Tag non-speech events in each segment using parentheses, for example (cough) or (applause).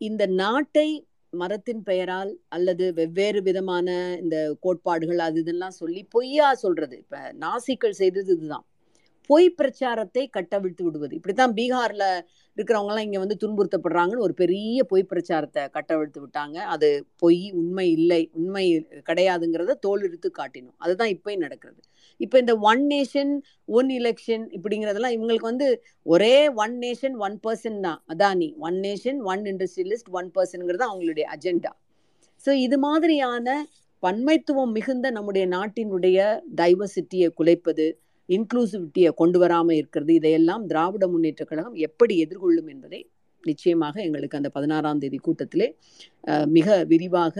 இந்த நாட்டை மரத்தின் பெயரால் அல்லது வெவ்வேறு விதமான இந்த கோட்பாடுகள் அது இதெல்லாம் சொல்லி பொய்யா சொல்றது. இப்ப நாசிக்கள் செய்தது இதுதான். பொய் பிரச்சாரத்தை கட்டவிழ்த்து விடுவது. இப்படித்தான் பீகார்ல இருக்கிறவங்க எல்லாம் இங்க வந்து துன்புறுத்தப்படுறாங்கன்னு ஒரு பெரிய பொய் பிரச்சாரத்தை கட்டவிழ்த்து விட்டாங்க. அது பொய் உண்மை இல்லை உண்மை கிடையாதுங்கிறத தோலுரித்து காட்டினோம். அதுதான் இப்பயும் நடக்கிறது. இப்போ இந்த ஒன் நேஷன் ஒன் எலெக்ஷன் இப்படிங்கிறதெல்லாம் இவங்களுக்கு வந்து ஒரே ஒன் நேஷன் ஒன் பர்சன் தான். Adani. One nation one industrialist one பர்சன்ங்கிறது அவங்களுடைய அஜெண்டா ஸோ இது மாதிரியான பன்மைத்துவம் மிகுந்த நம்முடைய நாட்டினுடைய டைவர்சிட்டியை குலைப்பது இன்க்ளூசிவிட்டியை கொண்டு வராமல் இருக்கிறது இதையெல்லாம் திராவிட முன்னேற்ற கழகம் எப்படி எதிர்கொள்ளும் என்பதை நிச்சயமாக எங்களுக்கு அந்த பதினாறாம் தேதி கூட்டத்திலே மிக விரிவாக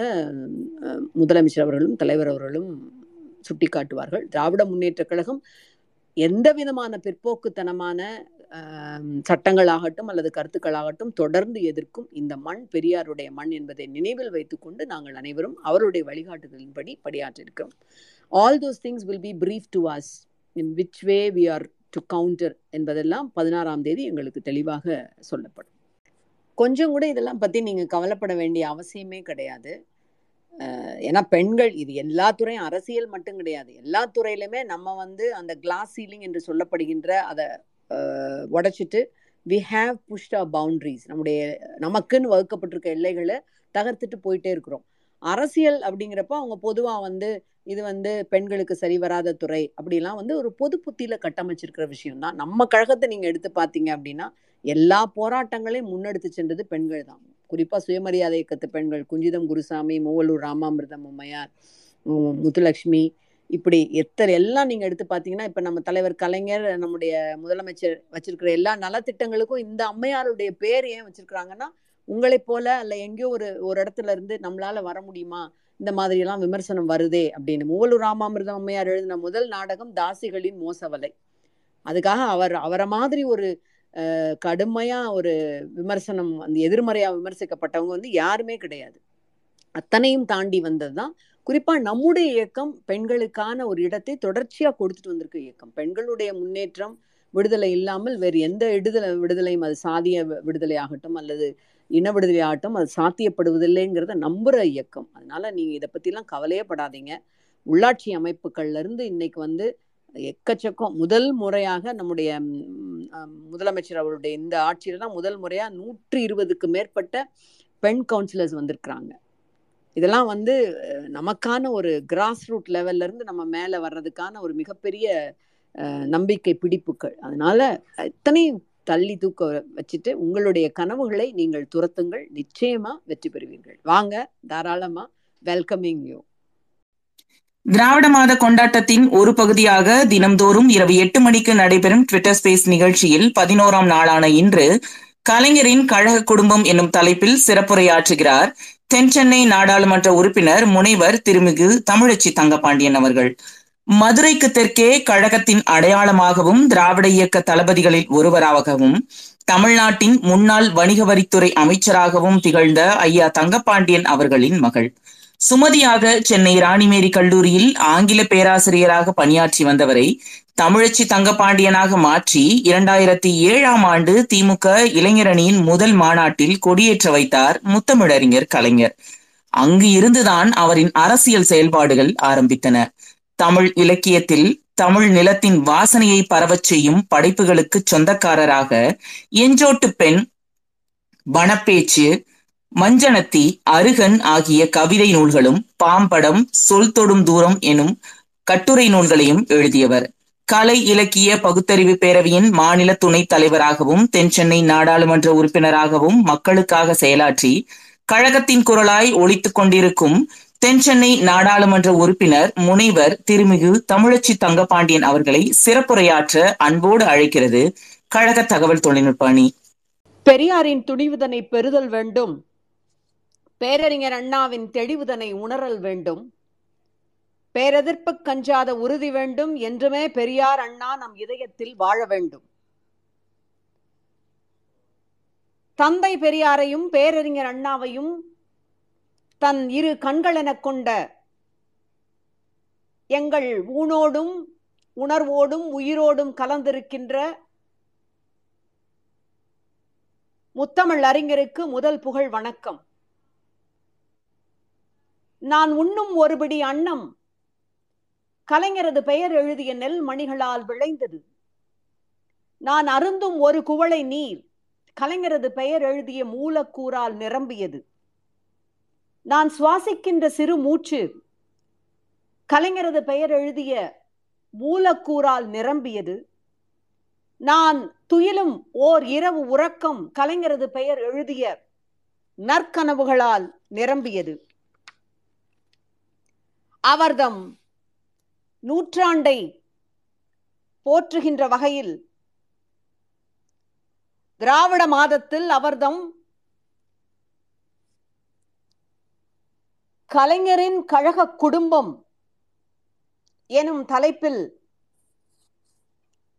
முதலமைச்சர் அவர்களும் தலைவர் அவர்களும் சுட்டிக்காட்டுவார்கள். திராவிட முன்னேற்ற கழகம் எந்த விதமான பிற்போக்குத்தனமான சட்டங்களாகட்டும் அல்லது கருத்துக்களாகட்டும் தொடர்ந்து எதிர்க்கும் இந்த மண் பெரியாருடைய மண் என்பதை நினைவில் வைத்துக்கொண்டு நாங்கள் அனைவரும் அவருடைய வழிகாட்டுதலின்படி படியாற்றிருக்கிறோம் all those things will be brief to us in which way we are to counter என்பதெல்லாம் பதினாறாம் தேதி எங்களுக்கு தெளிவாக சொல்லப்படும். கொஞ்சம் கூட இதெல்லாம் பற்றி நீங்கள் கவலைப்பட வேண்டிய அவசியமே கிடையாது. ஏன்னா பெண்கள் இது எல்லா துறையும் அரசியல் மட்டும் கிடையாது. எல்லா துறையிலுமே நம்ம வந்து அந்த கிளாஸ் சீலிங் என்று சொல்லப்படுகின்ற அதை உடைச்சிட்டு we have pushed a boundaries நம்முடைய நமக்குன்னு வகுக்கப்பட்டிருக்க எல்லைகளை தகர்த்துட்டு போயிட்டே இருக்கிறோம். அரசியல் அப்படிங்கிறப்ப அவங்க பொதுவாக வந்து இது வந்து பெண்களுக்கு சரி வராத துறை அப்படிலாம் வந்து ஒரு பொது புத்தியில் கட்டமைச்சிருக்கிற விஷயம் தான் நம்ம கழகத்தை நீங்கள் எடுத்து பார்த்தீங்க அப்படின்னா எல்லா போராட்டங்களையும் முன்னெடுத்து சென்றது பெண்கள் தான். குறிப்பா சுயமரியாதை இயக்கத்து பெண்கள் குஞ்சிதம் குருசாமி மூவலூர் ராமாமிர்தம் அம்மையார் முத்துலட்சுமி இப்படி எத்தனை எல்லாம் நீங்க எடுத்து பார்த்தீங்கன்னா இப்ப நம்ம தலைவர் கலைஞர் நம்முடைய முதலமைச்சர் வச்சிருக்கிற எல்லா நலத்திட்டங்களுக்கும் இந்த அம்மையாருடைய பேர் ஏன் வச்சிருக்கிறாங்கன்னா உங்களை போல அல்ல எங்கேயோ ஒரு ஒரு இடத்துல இருந்து நம்மளால வர முடியுமா? இந்த மாதிரி எல்லாம் விமர்சனம் வருதே அப்படின்னு மூவலூர் ராமாமிர்தம் அம்மையார் எழுதின முதல் நாடகம் தாசிகளின் மோசவலை அதுக்காக அவர் அவரை மாதிரி ஒரு கடுமையா ஒரு விமர்சனம் அந்த எதிர்மறையா விமர்சிக்கப்பட்டவங்க வந்து யாருமே கிடையாது. அத்தனையும் தாண்டி வந்தது தான். குறிப்பா நம்முடைய இயக்கம் பெண்களுக்கான ஒரு இடத்தை தொடர்ச்சியா கொடுத்துட்டு வந்திருக்க இயக்கம். பெண்களுடைய முன்னேற்றம் விடுதலை இல்லாமல் வேறு எந்த விடுதலை விடுதலையும் அது சாதிய விடுதலை ஆகட்டும் அல்லது இன விடுதலை ஆகட்டும் அது சாத்தியப்படுவதில்லைங்கிறத நம்புற இயக்கம். அதனால நீங்க இதை பத்திலாம் கவலையே படாதீங்க. உள்ளாட்சி அமைப்புகள்ல இருந்து இன்னைக்கு வந்து எக்கச்சக்கம் முதல் முறையாக நம்முடைய முதலமைச்சர் அவருடைய இந்த ஆட்சியில் தான் முதல் முறையாக நூற்றி இருபதுக்கு மேற்பட்ட பெண் கவுன்சிலர்ஸ் வந்திருக்கிறாங்க. இதெல்லாம் வந்து நமக்கான ஒரு கிராஸ் ரூட் லெவல்ல இருந்து நம்ம மேலே வர்றதுக்கான ஒரு மிகப்பெரிய நம்பிக்கை பிடிப்புகள். அதனால எத்தனை தள்ளி தூக்க வச்சுட்டு உங்களுடைய கனவுகளை நீங்கள் துரத்துங்கள். நிச்சயமா வெற்றி பெறுவீர்கள். வாங்க தாராளமா வெல்கமிங் யூ திராவிட மாத கொண்டாட்டத்தின் ஒரு பகுதியாக தினம்தோறும் இரவு எட்டு மணிக்கு நடைபெறும் ட்விட்டர் ஸ்பேஸ் நிகழ்ச்சியில் பதினோராம் நாளான இன்று கலைஞரின் கழக குடும்பம் என்னும் தலைப்பில் சிறப்புரையாற்றுகிறார். தென் சென்னை நாடாளுமன்ற உறுப்பினர் முனைவர் திருமிகு தமிழச்சி தங்கபாண்டியன் அவர்கள். மதுரைக்கு தெற்கே கழகத்தின் அடையாளமாகவும் திராவிட இயக்க தளபதிகளில் ஒருவராகவும் தமிழ்நாட்டின் முன்னாள் வணிக வரித்துறை அமைச்சராகவும் திகழ்ந்த ஐயா தங்கபாண்டியன் அவர்களின் மகள். சுமதியாக சென்னை ராணிமேரி கல்லூரியில் ஆங்கில பேராசிரியராக பணியாற்றி வந்தவரை தமிழச்சி தங்கப்பாண்டியனாக மாற்றி இரண்டாயிரத்தி ஏழாம் ஆண்டு திமுக இளைஞரணியின் முதல் மாநாட்டில் கொடியேற்ற வைத்தார் முத்தமிழறிஞர் கலைஞர். அங்கு இருந்துதான் அவரின் அரசியல் செயல்பாடுகள் ஆரம்பித்தன. தமிழ் இலக்கியத்தில் தமிழ் நிலத்தின் வாசனையை பரவச் செய்யும் படைப்புகளுக்கு சொந்தக்காரராக எஞ்சோட்டு பெண் வனப்பேச்சு மஞ்சனத்தி அருகன் ஆகிய கவிதை நூல்களும் பாம்படம் சொல் தொடும் தூரம் எனும் கட்டுரை நூல்களையும் எழுதியவர். கலை இலக்கிய பகுத்தறிவு பேரவையின் மாநில துணைத் தலைவராகவும் தென் சென்னை நாடாளுமன்ற உறுப்பினராகவும் மக்களுக்காக செயலாற்றி கழகத்தின் குரலாய் ஒழித்துக் கொண்டிருக்கும் தென் சென்னை நாடாளுமன்ற உறுப்பினர் முனைவர் திருமிகு தமிழச்சி தங்கபாண்டியன் அவர்களை சிறப்புரையாற்ற அன்போடு அழைக்கிறது கழக தகவல் தொழில்நுட்ப அணி. பெரியாரின் துணிவுதனை பெறுதல் வேண்டும். பேரறிஞர் அண்ணாவின் தெளிவுதனை உணரல் வேண்டும். பேரெதிர்ப்பு கஞ்சாத உறுதி வேண்டும். என்றுமே பெரியார் அண்ணா நம் இதயத்தில் வாழ வேண்டும். தந்தை பெரியாரையும் பேரறிஞர் அண்ணாவையும் தன் இரு கண்களெனக் கொண்ட எங்கள் ஊனோடும் உணர்வோடும் உயிரோடும் கலந்திருக்கின்ற முத்தமிழ் அறிஞருக்கு முதல் புகழ் வணக்கம். நான் உண்ணும் ஒருபிடி அன்னம். கலைஞரது பெயர் எழுதிய நெல் மணிகளால் விளைந்தது. நான் அருந்தும் ஒரு குவளை நீர். கலைஞரது பெயர் எழுதிய மூலக்கூறால் நிரம்பியது. நான் சுவாசிக்கின்ற சிறு மூச்சு. கலைஞரது பெயர் எழுதிய மூலக்கூறால் நிரம்பியது. நான் துயிலும் ஓர் இரவு உறக்கம் கலைஞரது பெயர் எழுதிய நற்கனவுகளால் நிரம்பியது. அவர்தம் நூற்றாண்டை போற்றுகின்ற வகையில் திராவிட மாதத்தில் அவர்தம் கலைஞரின் கழக குடும்பம் எனும் தலைப்பில்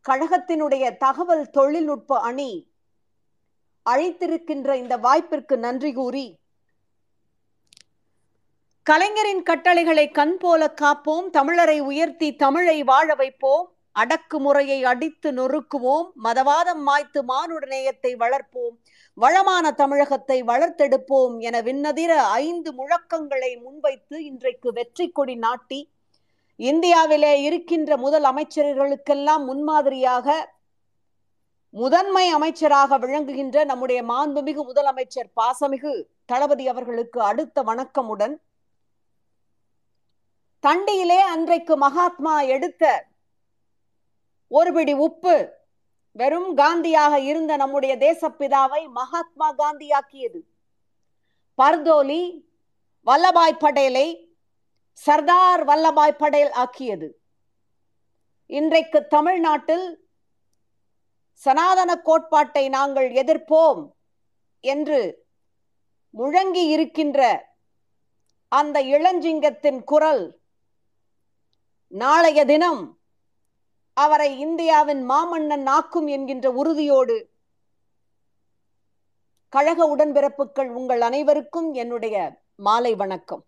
கழகத்தினுடைய தகவல் தொழில்நுட்ப அணி அழைத்திருக்கின்ற இந்த வாய்ப்பிற்கு நன்றி கூறி கலைஞரின் கட்டளைகளை கண் போல காப்போம் தமிழரை உயர்த்தி தமிழை வாழ வைப்போம் அடக்குமுறையை அடித்து நொறுக்குவோம் மதவாதம் மாய்த்து மானுட நேயத்தை வளர்ப்போம் வளமான தமிழகத்தை வளர்த்தெடுப்போம் என விண்ணதிர ஐந்து முழக்கங்களை முன்வைத்து இன்றைக்கு வெற்றி கொடி நாட்டி இந்தியாவிலே இருக்கின்ற முதல் அமைச்சர்களுக்கெல்லாம் முன்மாதிரியாக முதன்மை அமைச்சராக விளங்குகின்ற நம்முடைய மாண்புமிகு முதலமைச்சர் பாசமிகு தளபதி அவர்களுக்கு அடுத்த வணக்கமுடன் தண்டியிலே அன்றைக்கு மகாத்மா எடுத்த ஒருபிடி உப்பு வெறும் காந்தியாக இருந்த நம்முடைய தேசப்பிதாவை மகாத்மா காந்தியாக்கியது. பர்தோலி வல்லபாய் படேலை சர்தார் வல்லபாய் படேல் ஆக்கியது. இன்றைக்கு தமிழ்நாட்டில் சனாதன கோட்பாட்டை நாங்கள் எதிர்ப்போம் என்று முழங்கி இருக்கின்ற அந்த இளஞ்சிங்கத்தின் குரல் நாளைய தினம் அவரை இந்தியாவின் மாமன்னன் ஆக்கும் என்கின்ற உறுதியோடு கழக உடன்பிறப்புகள் உங்கள் அனைவருக்கும் என்னுடைய மாலை வணக்கம்.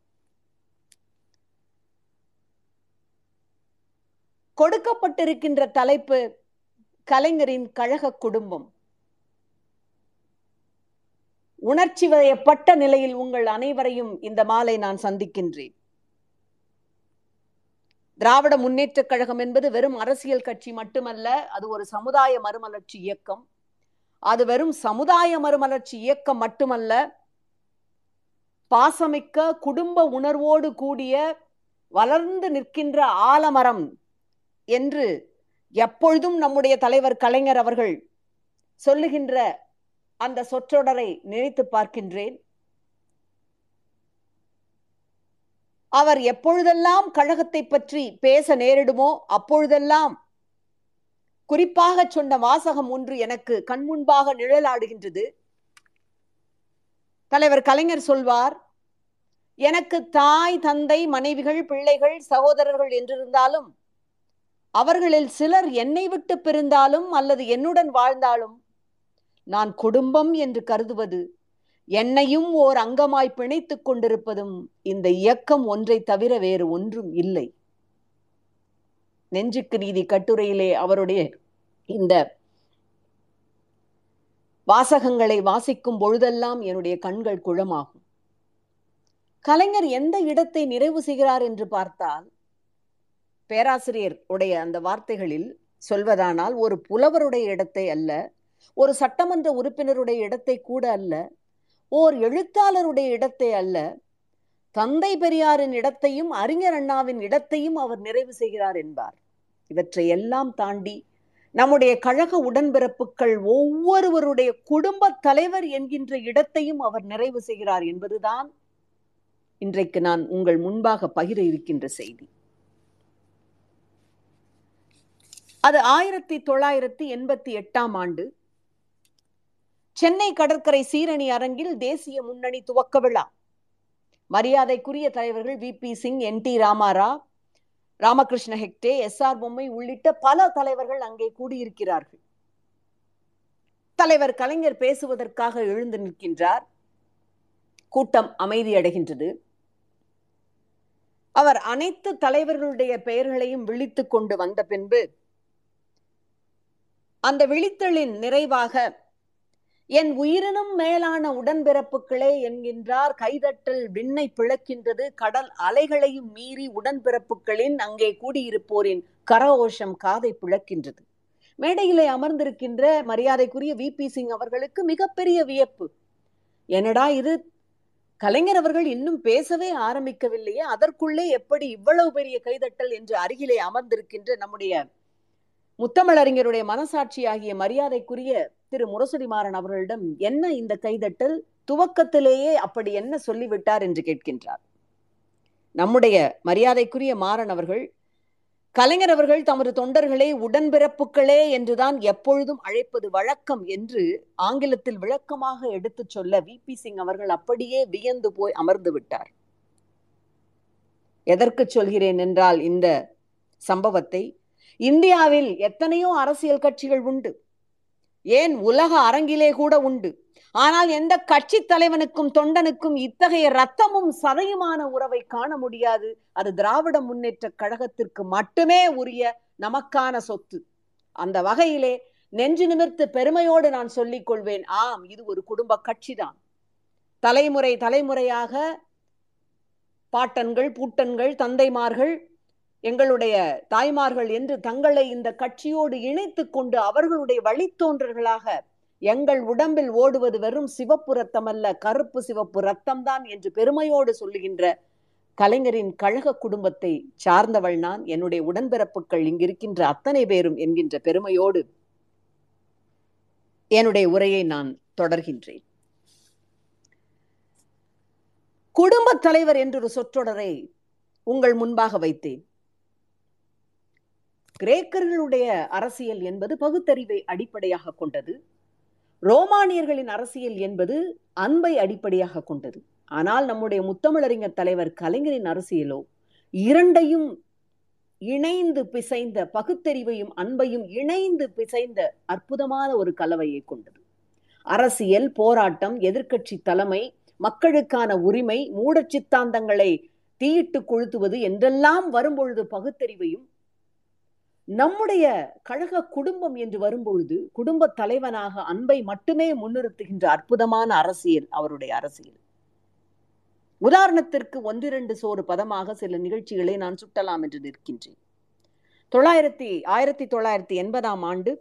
கொடுக்கப்பட்டிருக்கின்ற தலைப்பு கலைஞரின் கழக குடும்பம். உணர்ச்சி வயப்பட்ட நிலையில் உங்கள் அனைவரையும் இந்த மாலை நான் சந்திக்கின்றேன். திராவிட முன்னேற்றக் கழகம் என்பது வெறும் அரசியல் கட்சி மட்டுமல்ல அது ஒரு சமுதாய மறுமலர்ச்சி இயக்கம். அது வெறும் சமுதாய மறுமலர்ச்சி இயக்கம் மட்டுமல்ல பாசமிக்க குடும்ப உணர்வோடு கூடிய வளர்ந்து நிற்கின்ற ஆலமரம் என்று எப்பொழுதும் நம்முடைய தலைவர் கலைஞர் அவர்கள் சொல்லுகின்ற அந்த சொற்றொடரை நினைத்து பார்க்கின்றேன். அவர் எப்பொழுதெல்லாம் கழகத்தை பற்றி பேச நேரிடுமோ அப்பொழுதெல்லாம் குறிப்பாக சொன்ன வாசகம் ஒன்று எனக்கு கண்முன்பாக நிழலாடுகின்றது. தலைவர் கலைஞர் சொல்வார் எனக்கு தாய் தந்தை மனைவிகள் பிள்ளைகள் சகோதரர்கள் என்றிருந்தாலும் அவர்களில் சிலர் என்னை விட்டு பிரிந்தாலும் அல்லது என்னுடன் வாழ்ந்தாலும் நான் குடும்பம் என்று கருதுவது என்னையும் ஓர் அங்கமாய் பிணைத்துக் கொண்டிருப்பதும் இந்த இயக்கம் ஒன்றை தவிர வேறு ஒன்றும் இல்லை. நெஞ்சுக்கு நீதி கட்டுரையிலே அவருடைய இந்த வாசகங்களை வாசிக்கும் பொழுதெல்லாம் என்னுடைய கண்கள் குழமாகும். கலைஞர் எந்த இடத்தை நிறைவு செய்கிறார் என்று பார்த்தால் பேராசிரியர் உடைய அந்த வார்த்தைகளில் சொல்வதானால் ஒரு புலவருடைய இடத்தை அல்ல ஒரு சட்டமன்ற உறுப்பினருடைய இடத்தை கூட அல்ல ஓர் எழுத்தாளருடைய இடத்தை அல்ல தந்தை பெரியாரின் இடத்தையும் அறிஞர் அண்ணாவின் இடத்தையும் அவர் நிறைவு செய்கிறார் என்பார். இவற்றை எல்லாம் தாண்டி நம்முடைய கழக உடன்பிறப்புகள் ஒவ்வொருவருடைய குடும்ப தலைவர் என்கின்ற இடத்தையும் அவர் நிறைவு செய்கிறார் என்பதுதான் இன்றைக்கு நான் உங்கள் முன்பாக பகிர இருக்கின்ற செய்தி. அது ஆயிரத்தி தொள்ளாயிரத்தி எண்பத்தி எட்டாம் ஆண்டு சென்னை கடற்கரை சீரணி அரங்கில் தேசிய முன்னணி துவக்க விழா. மரியாதைக்குரிய தலைவர்கள் V. P. Singh N. T. ராமாரா Ramakrishna Hegde S. R. Bommai உள்ளிட்ட பல தலைவர்கள் அங்கே கூடியிருக்கிறார்கள். தலைவர் கலைஞர் பேசுவதற்காக எழுந்து நிற்கின்றார். கூட்டம் அமைதியடைகின்றது அவர் அனைத்து தலைவர்களுடைய பெயர்களையும் விழித்து கொண்டு வந்த பின்பு அந்த விழித்தலின் நிறைவாக என் உயிரினும் மேலான உடன்பிறப்புகளே என்கின்றார். கைதட்டல் விண்ணை பிளக்கின்றது. கடல் அலைகளையும் மீறி உடன்பிறப்புகளின் அங்கே கூடியிருப்போரின் கரகோஷம் காதை பிளக்கின்றது. மேடையிலே அமர்ந்திருக்கின்ற மரியாதைக்குரிய வி. பி. சிங் அவர்களுக்கு மிகப்பெரிய வியப்பு. என்னடா இது? கலைஞர் அவர்கள் இன்னும் பேசவே ஆரம்பிக்கவில்லையே. அதற்குள்ளே எப்படி இவ்வளவு பெரிய கைதட்டல் என்று அருகிலே அமர்ந்திருக்கின்ற நம்முடைய முத்தமிழறிஞருடைய மனசாட்சியாகிய மரியாதைக்குரிய திரு முரசொலி மாறன் அவர்களிடம் என்ன இந்த கைதட்டல்? துவக்கத்திலேயே அப்படி என்ன சொல்லிவிட்டார்? என்று கேட்கின்றார். நம்முடைய மரியாதைக்குரிய மாறன் அவர்கள் கலைஞர் அவர்கள் தமது தொண்டர்களை உடன்பிறப்புகளே என்றுதான் எப்பொழுதும் அழைப்பது வழக்கம் என்று ஆங்கிலத்தில் விளக்கமாக எடுத்துச் சொல்ல வி. பி. சிங் அவர்கள் அப்படியே வியந்து போய் அமர்ந்து விட்டார். எதற்கு சொல்கிறேன் என்றால் இந்த சம்பவத்தை இந்தியாவில் எத்தனையோ அரசியல் கட்சிகள் உண்டு. ஏன் உலக அரங்கிலே கூட உண்டு. ஆனால் எந்த கட்சி தலைவனுக்கும் தொண்டனுக்கும் இத்தகைய ரத்தமும் சதையுமான உறவை காண முடியாது. அது திராவிட முன்னேற்ற கழகத்திற்கு மட்டுமே உரிய நமக்கான சொத்து. அந்த வகையிலே நெஞ்சு நிமிர்த்து பெருமையோடு நான் சொல்லிக் கொள்வேன். ஆம் இது ஒரு குடும்ப கட்சிதான். தலைமுறை தலைமுறையாக பாட்டன்கள் பூட்டன்கள் தந்தைமார்கள் எங்களுடைய தாய்மார்கள் என்று தங்களை இந்த கட்சியோடு இணைத்து கொண்டு அவர்களுடைய வழித்தோன்றர்களாக எங்கள் உடம்பில் ஓடுவது வெறும் சிவப்பு ரத்தம் அல்ல கருப்பு சிவப்பு ரத்தம்தான் என்று பெருமையோடு சொல்லுகின்ற கலைஞரின் கழக குடும்பத்தை சார்ந்தவள் நான். என்னுடைய உடன்பிறப்புகள் இங்கிருக்கின்ற அத்தனை பேரும் என்கின்ற பெருமையோடு என்னுடைய உரையை நான் தொடர்கின்றேன். குடும்பத் தலைவர் என்றொரு சொற்றொடரை உங்கள் முன்பாக வைத்தேன். கிரேக்கர்களுடைய அரசியல் என்பது பகுத்தறிவை அடிப்படையாக கொண்டது. ரோமானியர்களின் அரசியல் என்பது அன்பை அடிப்படையாக கொண்டது. ஆனால் நம்முடைய முத்தமிழறிஞர் தலைவர் கலைஞரின் அரசியலோ இரண்டையும் இணைந்து பிசைந்த பகுத்தறிவையும் அன்பையும் இணைந்து பிசைந்த அற்புதமான ஒரு கலவையை கொண்டது. அரசியல் போராட்டம் எதிர்க்கட்சி தலைமை மக்களுக்கான உரிமை மூட சித்தாந்தங்களை தீயிட்டு கொளுத்துவது என்றெல்லாம் வரும்பொழுது பகுத்தறிவையும் நம்முடைய கழக குடும்பம் என்று வரும்பொழுது குடும்ப தலைவனாக அன்பை மட்டுமே முன்னிறுத்துகின்ற அற்புதமான அரசியல் அவருடைய அரசியல். உதாரணத்திற்கு ஒன்றிரண்டு சோறு பதமாக சில நிகழ்ச்சிகளை நான் சுட்டலாம் என்று நிற்கின்றேன். தொள்ளாயிரத்தி ஆயிரத்தி தொள்ளாயிரத்தி எண்பதாம் ஆண்டு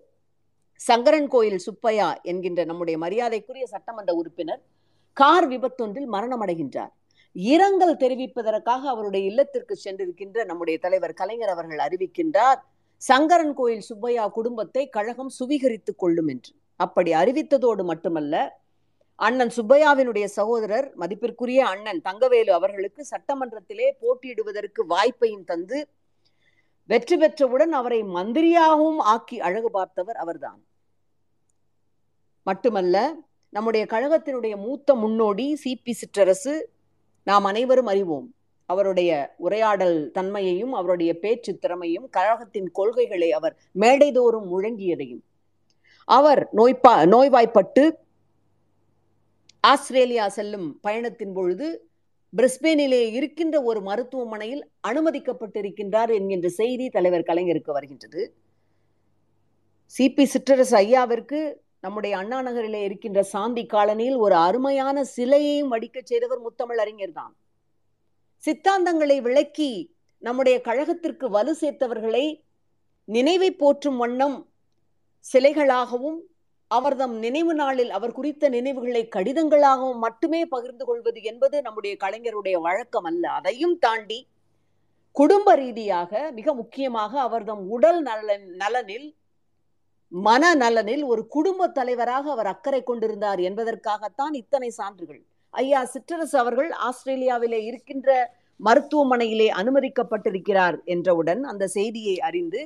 சங்கரன் கோயில் சுப்பையா என்கின்ற நம்முடைய மரியாதைக்குரிய சட்டமன்ற உறுப்பினர் கார் விபத்தொன்றில் மரணமடைகின்றார். இரங்கல் தெரிவிப்பதற்காக அவருடைய இல்லத்திற்கு சென்றிருக்கின்ற நம்முடைய தலைவர் கலைஞர் அவர்கள் அறிவிக்கின்றார் சங்கரன் கோயில் சுப்பையா குடும்பத்தை கழகம் சுவீகரித்துக் கொள்ளும் என்று. அப்படி அறிவித்ததோடு மட்டுமல்ல அண்ணன் சுப்பையாவினுடைய சகோதரர் மதிப்பிற்குரிய அண்ணன் தங்கவேலு அவர்களுக்கு சட்டமன்றத்திலே போட்டியிடுவதற்கு வாய்ப்பையும் தந்து வெற்றி பெற்றவுடன் அவரை மந்திரியாகவும் ஆக்கி அழகு பார்த்தவர் அவர்தான். மட்டுமல்ல நம்முடைய கழகத்தினுடைய மூத்த முன்னோடி சிபி சிற்றரசு நாம் அனைவரும் அறிவோம் அவருடைய உரையாடல் தன்மையையும் அவருடைய பேச்சு திறமையும் கழகத்தின் கொள்கைகளை அவர் மேடைதோறும் முழங்கியதையும். அவர் நோய்பா நோய்வாய்ப்பட்டு ஆஸ்திரேலியா செல்லும் பயணத்தின் பொழுது பிரிஸ்பேனிலே இருக்கின்ற ஒரு மருத்துவமனையில் அனுமதிக்கப்பட்டிருக்கின்றார் என்கின்ற செய்தி தலைவர் கலைஞருக்கு வருகின்றது. சிபி சிற்றரசு ஐயாவிற்கு நம்முடைய அண்ணா நகரிலே இருக்கின்ற சாந்தி காலனியில் ஒரு அருமையான சிலையையும் வடிக்க செய்தவர் முத்தமிழ் அறிஞர் தான். சித்தாந்தங்களை விளக்கி நம்முடைய கழகத்திற்கு வலு சேர்த்தவர்களை நினைவை போற்றும் வண்ணம் சிலைகளாகவும் அவர்தம் நினைவு நாளில் அவர் குறித்த நினைவுகளை கடிதங்களாகவும் மட்டுமே பகிர்ந்து கொள்வது என்பது நம்முடைய கலைஞருடைய வழக்கம் அல்ல. அதையும் தாண்டி குடும்ப ரீதியாக மிக முக்கியமாக அவர்தம் உடல் நலன் நலனில் மன நலனில் ஒரு குடும்ப தலைவராக அவர் அக்கறை கொண்டிருந்தார் என்பதற்காகத்தான் இத்தனை சான்றுகள். ஐயா சிற்றரசு அவர்கள் ஆஸ்திரேலியாவிலே இருக்கின்ற மருத்துவமனையிலே அனுமதிக்கப்பட்டிருக்கிறார் என்றவுடன் அந்த செய்தியை அறிந்து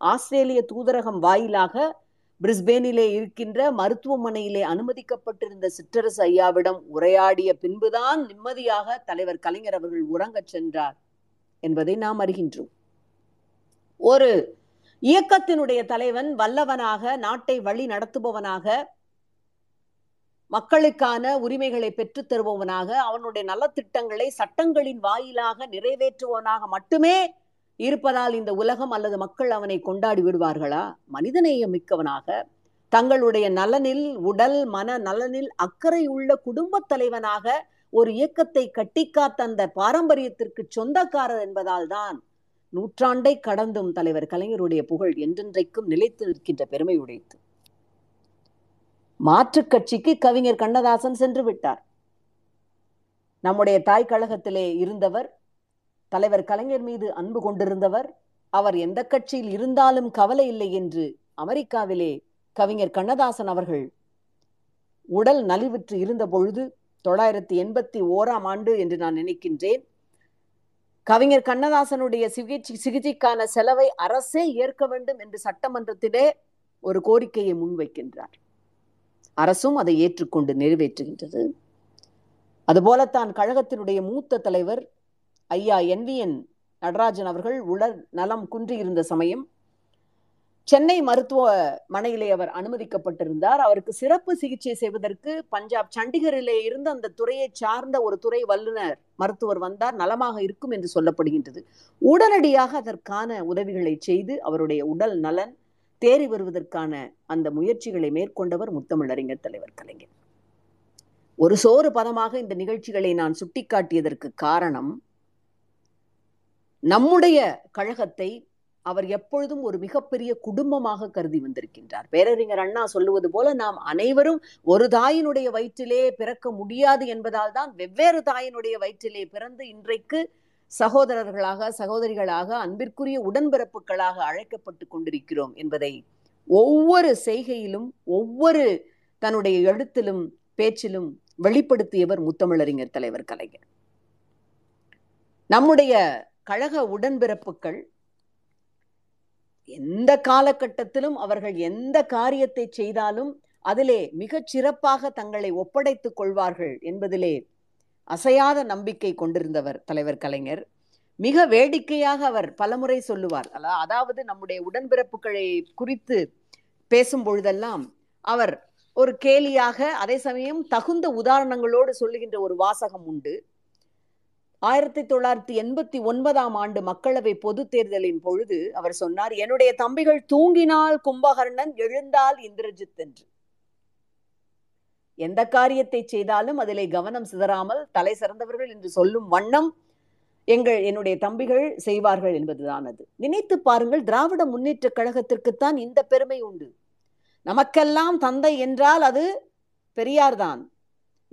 ஆஸ்திரேலிய தூதரகம் வாயிலாக பிரிஸ்பேனிலே இருக்கின்ற மருத்துவமனையிலே அனுமதிக்கப்பட்டிருந்த சிற்றரசு ஐயாவிடம் உரையாடிய பின்புதான் நிம்மதியாக தலைவர் கலைஞர் அவர்கள் உறங்கச் சென்றார் என்பதை நாம் அறிகின்றோம். ஒரு இயக்கத்தினுடைய தலைவன் வல்லவனாக நாட்டை வழி நடத்துபவனாக மக்களுக்கான உரிமைகளை பெற்றுத் தருபவனாக அவனுடைய நலத்திட்டங்களை சட்டங்களின் வாயிலாக நிறைவேற்றுவனாக மட்டுமே இருப்பதால் இந்த உலகம் அல்லது மக்கள் அவனை கொண்டாடி விடுவார்களா? மனிதநேயம் மிக்கவனாக தங்களுடைய நலனில் உடல் மன நலனில் அக்கறை உள்ள குடும்பத் தலைவனாக ஒரு இயக்கத்தை கட்டிக்காத்த அந்த பாரம்பரியத்திற்கு சொந்தக்காரர் என்பதால் தான் நூற்றாண்டை கடந்தும் தலைவர் கலைஞருடைய புகழ் என்றென்றைக்கும் நிலைத்து நிற்கின்ற பெருமை உடைத்து மாற்றுக் கட்சிக்கு கவிஞர் கண்ணதாசன் சென்று விட்டார். நம்முடைய தாய் கழகத்திலே இருந்தவர் தலைவர் கலைஞர் மீது அன்பு கொண்டிருந்தவர் அவர் எந்த கட்சியில் இருந்தாலும் கவலை இல்லை என்று அமெரிக்காவிலே கவிஞர் கண்ணதாசன் அவர்கள் உடல் நலிவுற்று இருந்த பொழுது தொள்ளாயிரத்தி எண்பத்தி ஓராம் ஆண்டு என்று நான் நினைக்கின்றேன் கவிஞர் கண்ணதாசனுடைய சிகிச்சை சிகிச்சைக்கான செலவை அரசே ஏற்க வேண்டும் என்று சட்டமன்றத்திலே ஒரு கோரிக்கையை முன்வைக்கின்றார். அரசும் அதை ஏற்றுக்கொண்டு நிறைவேற்றுகின்றது. அதுபோலத்தான் கழகத்தினுடைய மூத்த தலைவர் ஐயா என் விஎன் நடராஜன் அவர்கள் உடல் நலம் குன்றியிருந்த சமயம் சென்னை மருத்துவ மனையிலே அவர் அனுமதிக்கப்பட்டிருந்தார். அவருக்கு சிறப்பு சிகிச்சை செய்வதற்கு பஞ்சாப் சண்டிகரிலே இருந்து அந்த துறையை சார்ந்த ஒரு துறை வல்லுநர் மருத்துவர் வந்தார். நலமாக இருக்கும் என்று சொல்லப்படுகின்றது. உடனடியாக அதற்கான உதவிகளை செய்து அவருடைய உடல் நலன் தேறி வருவதற்கான அந்த முயற்சிகளை மேற்கொண்டவர் முத்தமிழறிஞர் தலைவர் கலைஞர். ஒரு சோறு பதமாக இந்த நிகழ்ச்சிகளை நான் சுட்டிக்காட்டியதற்கு காரணம் நம்முடைய கழகத்தை அவர் எப்பொழுதும் ஒரு மிகப்பெரிய குடும்பமாக கருதி வந்திருக்கின்றார். பேரறிஞர் அண்ணா சொல்லுவது போல நாம் அனைவரும் ஒரு தாயினுடைய வயிற்றிலே பிறக்க முடியாது என்பதால் தான் வெவ்வேறு தாயினுடைய வயிற்றிலே பிறந்து இன்றைக்கு சகோதரர்களாக சகோதரிகளாக அன்பிற்குரிய உடன்பிறப்புகளாக அழைக்கப்பட்டு கொண்டிருக்கிறோம் என்பதை ஒவ்வொரு செய்கையிலும் ஒவ்வொரு தன்னுடைய எழுத்திலும் பேச்சிலும் வெளிப்படுத்தியவர் முத்தமிழறிஞர் தலைவர் கலைஞர். நம்முடைய கழக உடன்பிறப்புகள் எந்த காலகட்டத்திலும் அவர்கள் எந்த காரியத்தை செய்தாலும் அதிலே மிகச் சிறப்பாக தங்களை ஒப்படைத்துக் கொள்வார்கள் என்பதிலே அசையாத நம்பிக்கை கொண்டிருந்தவர் தலைவர் கலைஞர். மிக வேடிக்கையாக அவர் பலமுறை சொல்லுவார். அதாவது நம்முடைய உடன்பிறப்புகளை குறித்து பேசும் பொழுதெல்லாம் அவர் ஒரு கேலியாக அதே சமயம் தகுந்த உதாரணங்களோடு சொல்லுகின்ற ஒரு வாசகம் உண்டு. ஆயிரத்தி தொள்ளாயிரத்தி எண்பத்தி ஒன்பதாம் ஆண்டு மக்களவை பொது தேர்தலின் பொழுது அவர் சொன்னார் என்னுடைய தம்பிகள் தூங்கினால் கும்பகர்ணன் எழுந்தால் இந்திரஜித் என்று. எந்த காரியத்தை செய்தாலும் அதிலே கவனம் சிதறாமல் தலை சிறந்தவர்கள் என்று சொல்லும் வண்ணம் எங்கள் என்னுடைய தம்பிகள் செய்வார்கள் என்பதுதான் அது. நினைத்து பாருங்கள் திராவிட முன்னேற்ற கழகத்திற்குத்தான் இந்த பெருமை உண்டு. நமக்கெல்லாம் தந்தை என்றால் அது பெரியார் தான்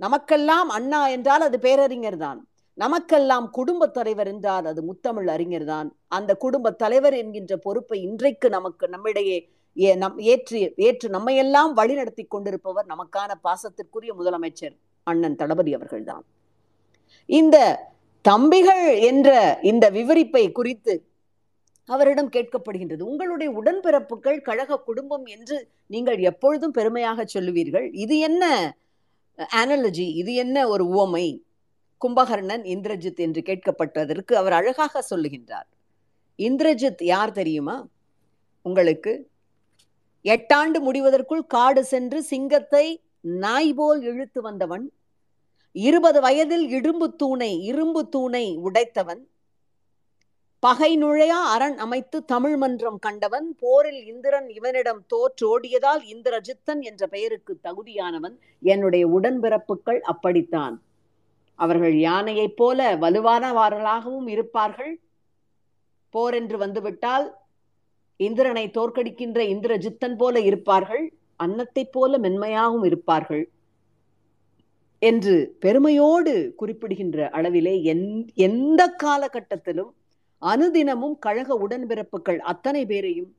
நமக்கெல்லாம் அண்ணா என்றால் அது பேரறிஞர் தான் நமக்கெல்லாம் குடும்ப தலைவர் என்றால் அது முத்தமிழ் அறிஞர் தான் அந்த குடும்ப தலைவர் என்கின்ற பொறுப்பை இன்றைக்கு நமக்கு நம்மிடையே நம் ஏற்று ஏற்று நம்மையெல்லாம் வழிநடத்தி கொண்டிருப்பவர் நமக்கான பாசத்திற்குரிய முதலமைச்சர் அண்ணன் தளபதி அவர்கள்தான். இந்த தம்பிகள் என்ற இந்த விவரிப்பை குறித்து அவரிடம் கேட்கப்படுகின்றது. உங்களுடைய உடன்பிறப்புகள் கழக குடும்பம் என்று நீங்கள் எப்பொழுதும் பெருமையாக சொல்லுவீர்கள். இது என்ன ஆனலஜி இது என்ன ஒரு உவமை? கும்பகர்ணன் இந்திரஜித் என்று கேட்கப்பட்டதற்கு அவர் அழகாக சொல்லுகின்றார். இந்திரஜித் யார் தெரியுமா? உங்களுக்கு எட்டாண்டு முடிவதற்குள் காடு சென்று சிங்கத்தை நாய் போல் இழுத்து வந்தவன் இருபது வயதில் இரும்பு தூணை இரும்பு தூணை உடைத்தவன் பகை நுழையா அரண் அமைத்து தமிழ் மன்றம் கண்டவன் போரில் இந்திரன் இவனிடம் தோற்றோடியதால் இந்திரஜித்தன் என்ற பெயருக்கு தகுதியானவன் என்னுடைய உடன்பிறப்புகள் அப்படித்தான். அவர்கள் யானையைப் போல வலுவானவர்களாகவும் இருப்பார்கள். போர் என்று வந்துவிட்டால் இந்திரனை தோற்கடிக்கின்ற இந்திரஜித்தன் போல இருப்பார்கள் அன்னத்தைப் போல மென்மையாகவும் இருப்பார்கள் என்று பெருமையோடு குறிப்பிடுகின்ற அளவிலே எந்த காலகட்டத்திலும் அனுதினமும் கழக உடன்பிறப்புகள் அத்தனை பேரையும்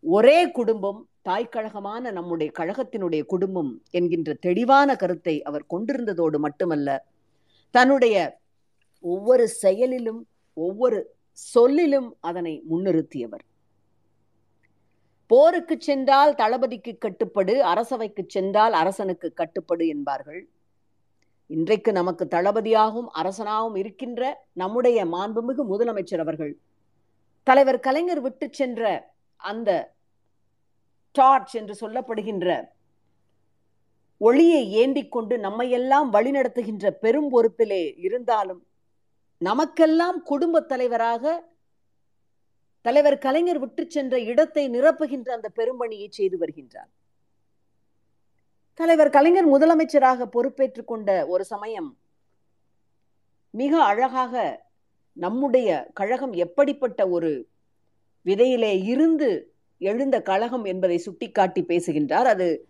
ஒரே குடும்பம் தாய்க்கழகமான நம்முடைய கழகத்தினுடைய குடும்பம் என்கின்ற தெளிவான கருத்தை அவர் கொண்டிருந்ததோடு மட்டுமல்ல தன்னுடைய ஒவ்வொரு செயலிலும் ஒவ்வொரு சொல்லிலும் அதனை முன்னிறுத்தியவர். போருக்கு சென்றால் தளபதிக்கு கட்டுப்படு அரசவைக்கு சென்றால் அரசனுக்கு கட்டுப்படு என்பார்கள். இன்றைக்கு நமக்கு தளபதியாகவும் அரசனாகவும் இருக்கின்ற நம்முடைய மாண்புமிகு முதலமைச்சர் அவர்கள் தலைவர் கலைஞர் விட்டு சென்ற அந்த டார்ச் என்று சொல்லப்படுகின்ற ஒளியை ஏந்திக் கொண்டு நம்மையெல்லாம் வழிநடத்துகின்ற பெரும் பொறுப்பிலே இருந்தாலும் நமக்கெல்லாம் குடும்ப தலைவராக தலைவர் கலைஞர் விட்டு சென்ற இடத்தை நிரப்புகின்ற அந்த பெரும்பணியை செய்து வருகின்றார். தலைவர் கலைஞர் முதலமைச்சராக பொறுப்பேற்றுக் கொண்ட ஒரு சமயம் மிக அழகாக நம்முடைய கழகம் எப்படிப்பட்ட ஒரு விதையிலே இருந்து எழுந்த கழகம் என்பதை சுட்டிக்காட்டி பேசுகின்றார். அது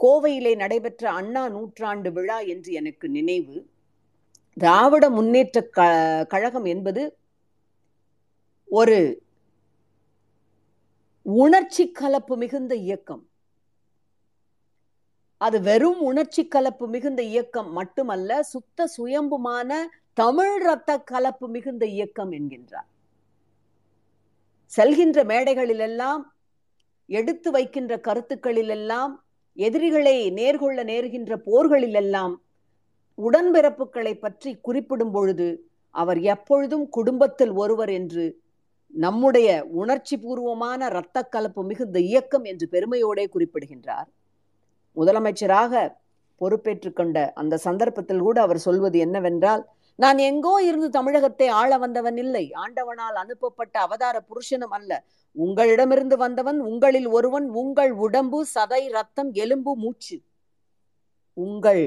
கோவையிலே நடைபெற்ற அண்ணா நூற்றாண்டு விழா என்று எனக்கு நினைவு. திராவிட முன்னேற்ற க கழகம் என்பது ஒரு உணர்ச்சி கலப்பு மிகுந்த இயக்கம். அது வெறும் உணர்ச்சி கலப்பு மிகுந்த இயக்கம் மட்டுமல்ல சுத்த சுயம்புமான தமிழ் ரத்த கலப்பு மிகுந்த இயக்கம் என்கின்றார். செல்கின்ற மேடைகளிலெல்லாம் எடுத்து வைக்கின்ற கருத்துக்களிலெல்லாம் எதிரிகளை நேர்கொள்ள நேர்கின்ற போர்களிலெல்லாம் உடன்பிறப்புகளை பற்றி குறிப்பிடும் பொழுது அவர் எப்பொழுதும் குடும்பத்தில் ஒருவர் என்று நம்முடைய உணர்ச்சி பூர்வமான இரத்த கலப்பு மிகுந்த இயக்கம் என்று பெருமையோடே குறிப்பிடுகின்றார். முதலமைச்சராக பொறுப்பேற்றுக்கொண்ட அந்த சந்தர்ப்பத்தில் கூட அவர் சொல்வது என்னவென்றால் நான் எங்கோ இருந்து தமிழகத்தை ஆள வந்தவன் இல்லை ஆண்டவனால் அனுப்பப்பட்ட அவதார புருஷனும் அல்ல. உங்களிடமிருந்து வந்தவன் உங்களில் ஒருவன் உங்கள் உடம்பு சதை ரத்தம் எலும்பு மூச்சு. உங்கள்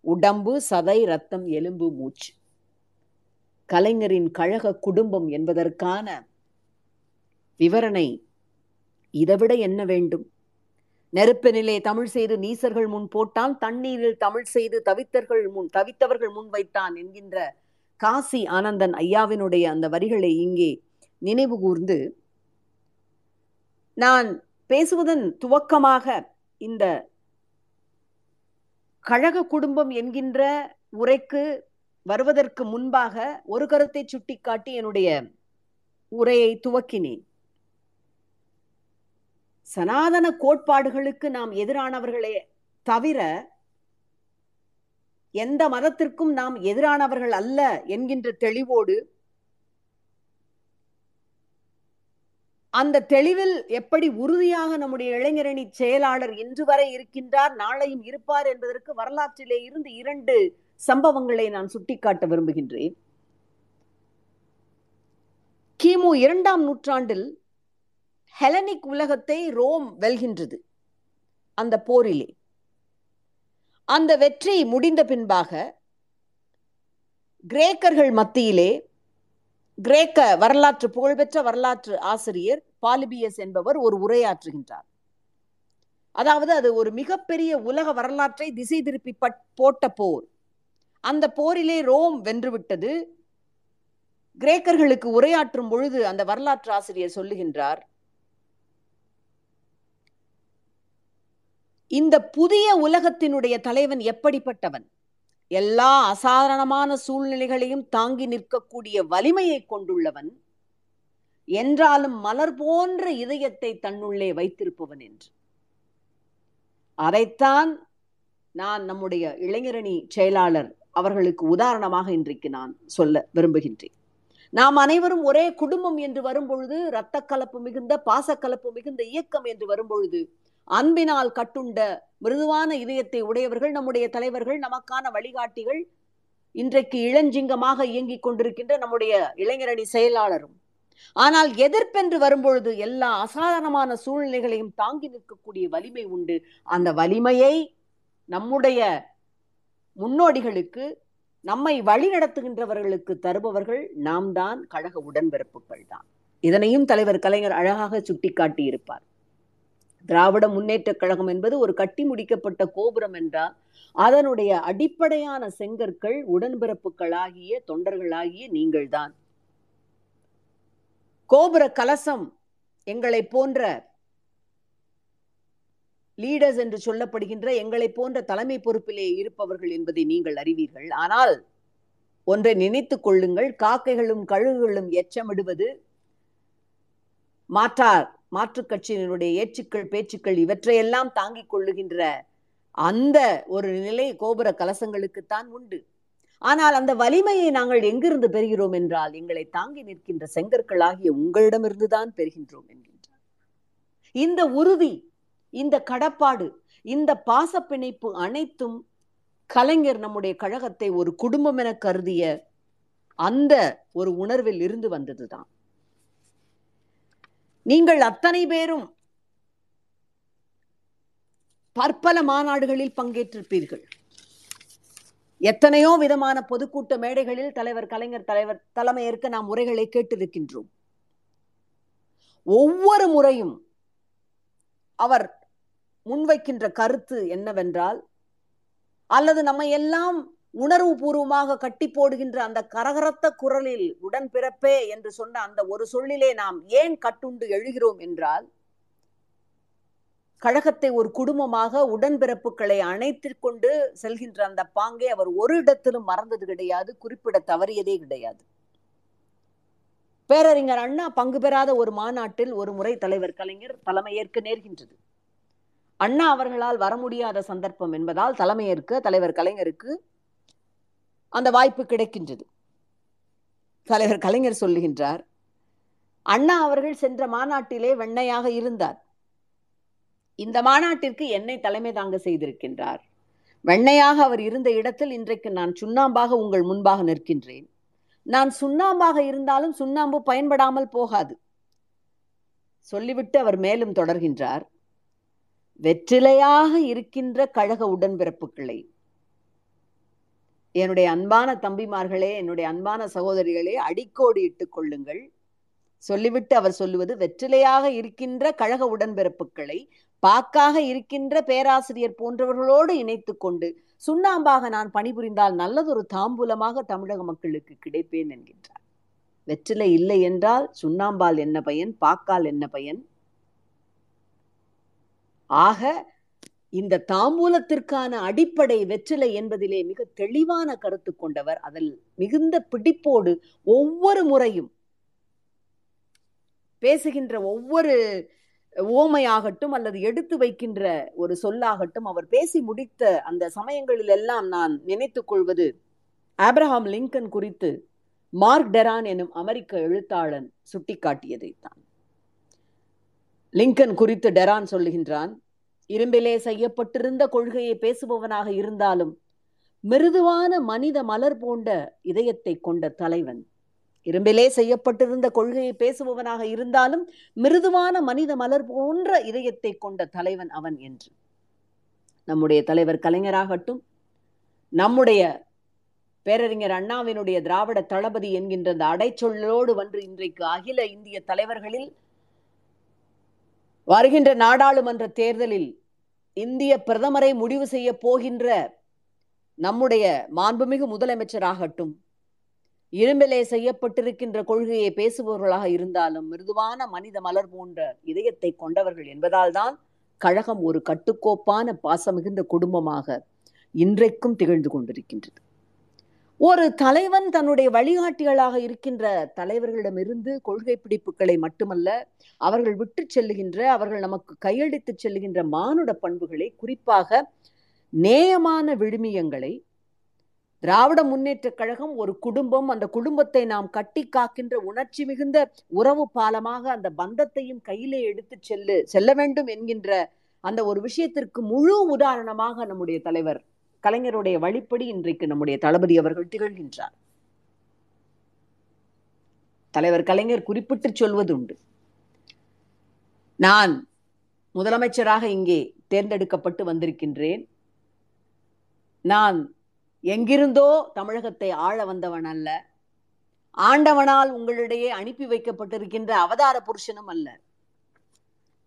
உடம்பு சதை ரத்தம் எலும்பு மூச்சு. கலைஞரின் கழக குடும்பம் என்பதற்கான விவரணை. இதைவிட என்ன வேண்டும்? நெருப்பினிலே தமிழ் செய்து நீசர்கள் முன் போட்டான் தண்ணீரில் தமிழ் செய்து தவித்தர்கள் முன் தவித்தவர்கள் முன் வைத்தான் என்கின்ற காசி ஆனந்தன் ஐயாவினுடைய அந்த வரிகளை இங்கே நினைவு கூர்ந்து நான் பேசுவதன் துவக்கமாக இந்த கழக குடும்பம் என்கின்ற உரைக்கு வருவதற்கு முன்பாக ஒரு கருத்தை சுட்டிக்காட்டி என்னுடைய உரையை துவக்கினேன். சனாதன கோட்பாடுகளுக்கு நாம் எதிரானவர்களே தவிர எந்த மதத்திற்கும் நாம் எதிரானவர்கள் அல்ல என்கின்ற தெளிவோடு அந்த தெளிவில் எப்படி உறுதியாக நம்முடைய இளைஞரணி செயலாளர் இன்று வரை இருக்கின்றார் நாளையும் இருப்பார் என்பதற்கு வரலாற்றிலே இருந்து இரண்டு சம்பவங்களை நான் சுட்டிக்காட்ட விரும்புகின்றேன். கிமு இரண்டாம் நூற்றாண்டில் ஹெலனிக் உலகத்தை ரோம் வெல்கின்றது அந்த போரிலே. அந்த வெற்றி முடிந்த பின்பாக கிரேக்கர்கள் மத்தியிலே கிரேக்க வரலாற்று புகழ்பெற்ற வரலாற்று ஆசிரியர் பாலிபியஸ் என்பவர் ஒரு உரையாற்றுகின்றார். அதாவது அது ஒரு மிகப்பெரிய உலக வரலாற்றை திசை திருப்பி போட்ட போர். அந்த போரிலே ரோம் வென்றுவிட்டது. கிரேக்கர்களுக்கு உரையாற்றும் பொழுது அந்த வரலாற்று ஆசிரியர் சொல்லுகின்றார் இந்த புதிய உலகத்தினுடைய தலைவன் எப்படிப்பட்டவன்? எல்லா அசாதாரணமான சூழ்நிலைகளையும் தாங்கி நிற்கக்கூடிய வலிமையை கொண்டுள்ளவன் என்றாலும் மலர் போன்ற இதயத்தை தன்னுள்ளே வைத்திருப்பவன் என்று. அதைத்தான் நான் நம்முடைய இளைஞரணி செயலாளர் அவர்களுக்கு உதாரணமாக இன்றைக்கு நான் சொல்ல விரும்புகின்றேன். நாம் அனைவரும் ஒரே குடும்பம் என்று வரும்பொழுது இரத்த கலப்பு மிகுந்த பாசக்கலப்பு மிகுந்த இயக்கம் என்று வரும்பொழுது அன்பினால் கட்டுண்ட மிருதுவான இதயத்தை உடையவர்கள் நம்முடைய தலைவர்கள் நமக்கான வழிகாட்டிகள் இன்றைக்கு இளஞ்சிங்கமாக இயங்கிக் கொண்டிருக்கின்ற நம்முடைய இளைஞரணி செயலாளரும். ஆனால் எதிர்ப்பென்று வரும்பொழுது எல்லா அசாதாரணமான சூழ்நிலைகளையும் தாங்கி நிற்கக்கூடிய வலிமை உண்டு. அந்த வலிமையை நம்முடைய முன்னோடிகளுக்கு நம்மை வழி நடத்துகின்றவர்களுக்கு தருபவர்கள் நாம் தான் கழக உடன்பிறப்புகள் தான் இதனையும் தலைவர் கலைஞர் அழகாக சுட்டிக்காட்டி இருப்பார் திராவிட முன்னேற்ற கழகம் என்பது ஒரு கட்டி முடிக்கப்பட்ட கோபுரம் என்றால் அதனுடைய அடிப்படையான செங்கற்கள் உடன்பிறப்புகளாகிய தொண்டர்களாகிய நீங்கள்தான். கோபுர கலசம் எங்களை போன்ற லீடர்ஸ் என்று சொல்லப்படுகின்ற எங்களை போன்ற தலைமை பொறுப்பிலே இருப்பவர்கள் என்பதை நீங்கள் அறிவீர்கள். ஆனால் ஒன்றை நினைத்துக் கொள்ளுங்கள் காக்கைகளும் கழுகுகளும் எச்சமிடுவது மாற்றார். மாற்றுக் கட்சியினருடைய ஏச்சுக்கள் பேச்சுக்கள் இவற்றையெல்லாம் தாங்கிக் கொள்ளுகின்ற அந்த ஒரு நிலை கோபுர கலசங்களுக்குத்தான் உண்டு. ஆனால் அந்த வலிமையை நாங்கள் எங்கிருந்து பெறுகிறோம் என்றால் எங்களை தாங்கி நிற்கின்ற செங்கற்களாகிய உங்களிடமிருந்துதான் பெறுகின்றோம் என்கின்றார் இந்த உறுதி இந்த கடப்பாடு இந்த பாச பிணைப்பு அனைத்தும் கலைஞர் நம்முடைய கழகத்தை ஒரு குடும்பம் என கருதிய அந்த ஒரு உணர்வில் இருந்து வந்ததுதான். நீங்கள் அத்தனை பேரும் பற்பல மாநாடுகளில் பங்கேற்றிருப்பீர்கள். எத்தனையோ விதமான பொதுக்கூட்ட மேடைகளில் தலைவர் கலைஞர் தலைவர் தலைமையேற்க நாம் உரைகளை கேட்டிருக்கின்றோம். ஒவ்வொரு முறையும் அவர் முன்வைக்கின்ற கருத்து என்னவென்றால் அல்லது நம்ம எல்லாம் உணர்வு பூர்வமாக கட்டி போடுகின்ற அந்த கரகரத்த குரலில் உடன்பிறப்பே என்று சொன்ன அந்த ஒரு சொல்லிலே நாம் ஏன் கட்டுண்டு எழுகிறோம் என்றால் கழகத்தை ஒரு குடும்பமாக உடன்பிறப்புகளை அணைத்துக் கொண்டு செல்கின்ற அந்த பாங்கை அவர் ஒரு இடத்திலும் மறந்தது கிடையாது குறிப்பிட தவறியதே கிடையாது. பேரறிஞர் அண்ணா பங்கு பெறாத ஒரு மாநாட்டில் ஒரு முறை தலைவர் கலைஞர் தலைமையேற்க நேர்கின்றது. அண்ணா அவர்களால் வர முடியாத சந்தர்ப்பம் என்பதால் தலைமையேற்க தலைவர் கலைஞருக்கு அந்த வாய்ப்பு கிடைக்கின்றது. தலைவர் கலைஞர் சொல்லுகின்றார் அண்ணா அவர்கள் சென்ற மாநாட்டிலே வெண்ணையாக இருந்தார். இந்த மாநாட்டிற்கு என்னை தலைமை தாங்க செய்திருக்கின்றார். வெண்ணையாக அவர் இருந்த இடத்தில் இன்றைக்கு நான் சுண்ணாம்பாக உங்கள் முன்பாக நிற்கின்றேன். நான் சுண்ணாம்பாக இருந்தாலும் சுண்ணாம்பு பயன்படாமல் போகாது. சொல்லிவிட்டு அவர் மேலும் தொடர்கின்றார் வெற்றிலையாக இருக்கின்ற கழக உடன்பிறப்புகளை என்னுடைய அன்பான தம்பிமார்களே என்னுடைய அன்பான சகோதரிகளே அடிக்கோடி இட்டுக் கொள்ளுங்கள். சொல்லிவிட்டு அவர் சொல்லுவது வெற்றிலையாக இருக்கின்ற கழக உடன்பிறப்புகளை பாக்காக இருக்கின்ற பேராசிரியர் போன்றவர்களோடு இணைத்து கொண்டு சுண்ணாம்பாக நான் பணிபுரிந்தால் நல்லதொரு தாம்பூலமாக தமிழக மக்களுக்கு கிடைப்பேன் என்கின்றார். வெற்றிலை இல்லை என்றால் சுண்ணாம்பால் என்ன பயன் பாக்கால் என்ன பயன்? ஆக இந்த தாம்பூலத்திற்கான அடிப்படை வெற்றிலை என்பதிலே மிக தெளிவான கருத்து கொண்டவர். அதில் மிகுந்த பிடிப்போடு ஒவ்வொரு முறையும் பேசுகின்ற ஒவ்வொரு ஓமையாகட்டும் அல்லது எடுத்து வைக்கின்ற ஒரு சொல்லாகட்டும் அவர் பேசி முடித்த அந்த சமயங்களில் எல்லாம் நான் நினைத்துக் கொள்வது ஆப்ரஹாம் லிங்கன் குறித்து மார்க் டெரான் எனும் அமெரிக்க எழுத்தாளன் சுட்டிக்காட்டியதைத்தான். லிங்கன் குறித்து டெரான் சொல்லுகின்றான் இரும்பிலே செய்யப்பட்டிருந்த கொள்கையை பேசுபவனாக இருந்தாலும் மிருதுவான மனித மலர் போன்ற இதயத்தை கொண்ட தலைவன். இரும்பிலே செய்யப்பட்டிருந்த கொள்கையை பேசுபவனாக இருந்தாலும் மிருதுவான மனித மலர் போன்ற இதயத்தை கொண்ட தலைவன் அவன் என்று. நம்முடைய தலைவர் கலைஞராகட்டும் நம்முடைய பேரறிஞர் அண்ணாவினுடைய திராவிட தளபதி என்கின்ற அந்த அடைச்சொல்லோடு வந்து இன்றைக்கு அகில இந்திய தலைவர்களில் வருகின்ற நாடாளுமன்ற தேர்தலில் இந்திய பிரதமரை முடிவு செய்ய போகின்ற நம்முடைய மாண்புமிகு முதலமைச்சராகட்டும் இரும்பிலே செய்யப்பட்டிருக்கின்ற கொள்கையை பேசுபவர்களாக இருந்தாலும் மிருதுவான மனித மலர் போன்ற இதயத்தை கொண்டவர்கள் என்பதால் தான் கழகம் ஒரு கட்டுக்கோப்பான பாசமிகுந்த குடும்பமாக இன்றைக்கும் திகழ்ந்து கொண்டிருக்கின்றது. ஒரு தலைவன் தன்னுடைய வழிகாட்டிகளாக இருக்கின்ற தலைவர்களிடமிருந்து கொள்கை பிடிப்புகளை மட்டுமல்ல அவர்கள் விட்டு செல்லுகின்ற அவர்கள் நமக்கு கையெழுத்து செல்லுகின்ற மானுட பண்புகளை குறிப்பாக நேயமான விழுமியங்களை திராவிட முன்னேற்ற கழகம் ஒரு குடும்பம் அந்த குடும்பத்தை நாம் கட்டி காக்கின்ற உணர்ச்சி மிகுந்த உறவு பாலமாக அந்த பந்தத்தையும் கையிலே எடுத்து செல்லு செல்ல வேண்டும் என்கின்ற அந்த ஒரு விஷயத்திற்கு முழு உதாரணமாக நம்முடைய தலைவர் கலைஞருடைய வழிப்படி இன்றைக்கு நம்முடைய தளபதி அவர்கள் திகழ்கின்றார். தலைவர் கலைஞர் குறிப்பிட்டு சொல்வதுண்டு. நான் முதலமைச்சராக இங்கே தேர்ந்தெடுக்கப்பட்டு வந்திருக்கின்றேன். நான் எங்கிருந்தோ தமிழகத்தை ஆள வந்தவன் அல்ல. ஆண்டவனால் உங்களிடையே அனுப்பி வைக்கப்பட்டிருக்கின்ற அவதார புருஷனும் அல்ல.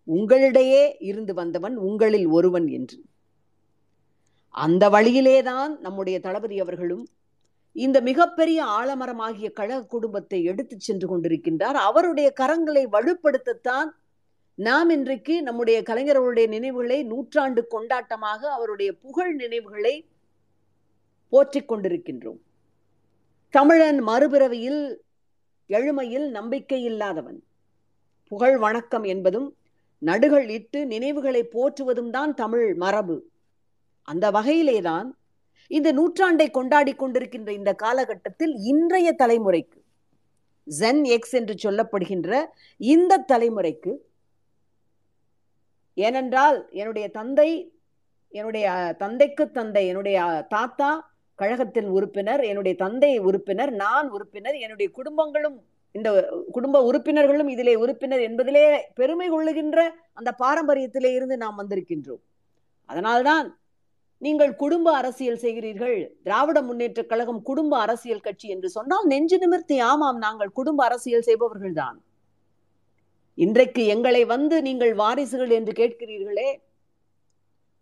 உங்களிடையே இருந்து வந்தவன் உங்களில் ஒருவன் என்று. அந்த வழியிலேதான் நம்முடைய தளபதி அவர்களும் இந்த மிகப்பெரிய ஆலமரமாகிய கழக குடும்பத்தை எடுத்துச் சென்று கொண்டிருக்கின்றார். அவருடைய கரங்களை வலுப்படுத்தத்தான் நாம் இன்றைக்கு நம்முடைய கலைஞர்களுடைய நினைவுகளை நூற்றாண்டு கொண்டாட்டமாக அவருடைய புகழ் நினைவுகளை போற்றிக் கொண்டிருக்கின்றோம். தமிழன் மறுபிறவியில் எழுமையில் நம்பிக்கை இல்லாதவன். புகழ் வணக்கம் என்பதும் நடுகள் இட்டு நினைவுகளை போற்றுவதும் தான் தமிழ் மரபு. அந்த வகையிலேதான் இந்த நூற்றாண்டை கொண்டாடி கொண்டிருக்கின்ற இந்த காலகட்டத்தில் இன்றைய தலைமுறைக்கு ஜென் எக்ஸ் என்று சொல்லப்படுகின்ற இந்த தலைமுறைக்கு ஏனென்றால் என்னுடைய தந்தை என்னுடைய தந்தைக்கு தந்தை என்னுடைய தாத்தா கழகத்தின் உறுப்பினர் என்னுடைய தந்தை உறுப்பினர் நான் உறுப்பினர் என்னுடைய குடும்பங்களும் இந்த குடும்ப உறுப்பினர்களும் இதிலே உறுப்பினர் என்பதிலே பெருமை கொள்ளுகின்ற அந்த பாரம்பரியத்திலே இருந்து நாம் வந்திருக்கின்றோம். அதனால்தான் நீங்கள் குடும்ப அரசியல் செய்கிறீர்கள். திராவிட முன்னேற்ற கழகம் குடும்ப அரசியல் கட்சி என்று சொன்னால் நெஞ்சு நிமிர்த்தி ஆமாம் நாங்கள் குடும்ப அரசியல் செய்பவர்கள்தான் இன்றைக்கு எங்களை வந்து நீங்கள் வாரிசுகள் என்று கேட்கிறீர்களே.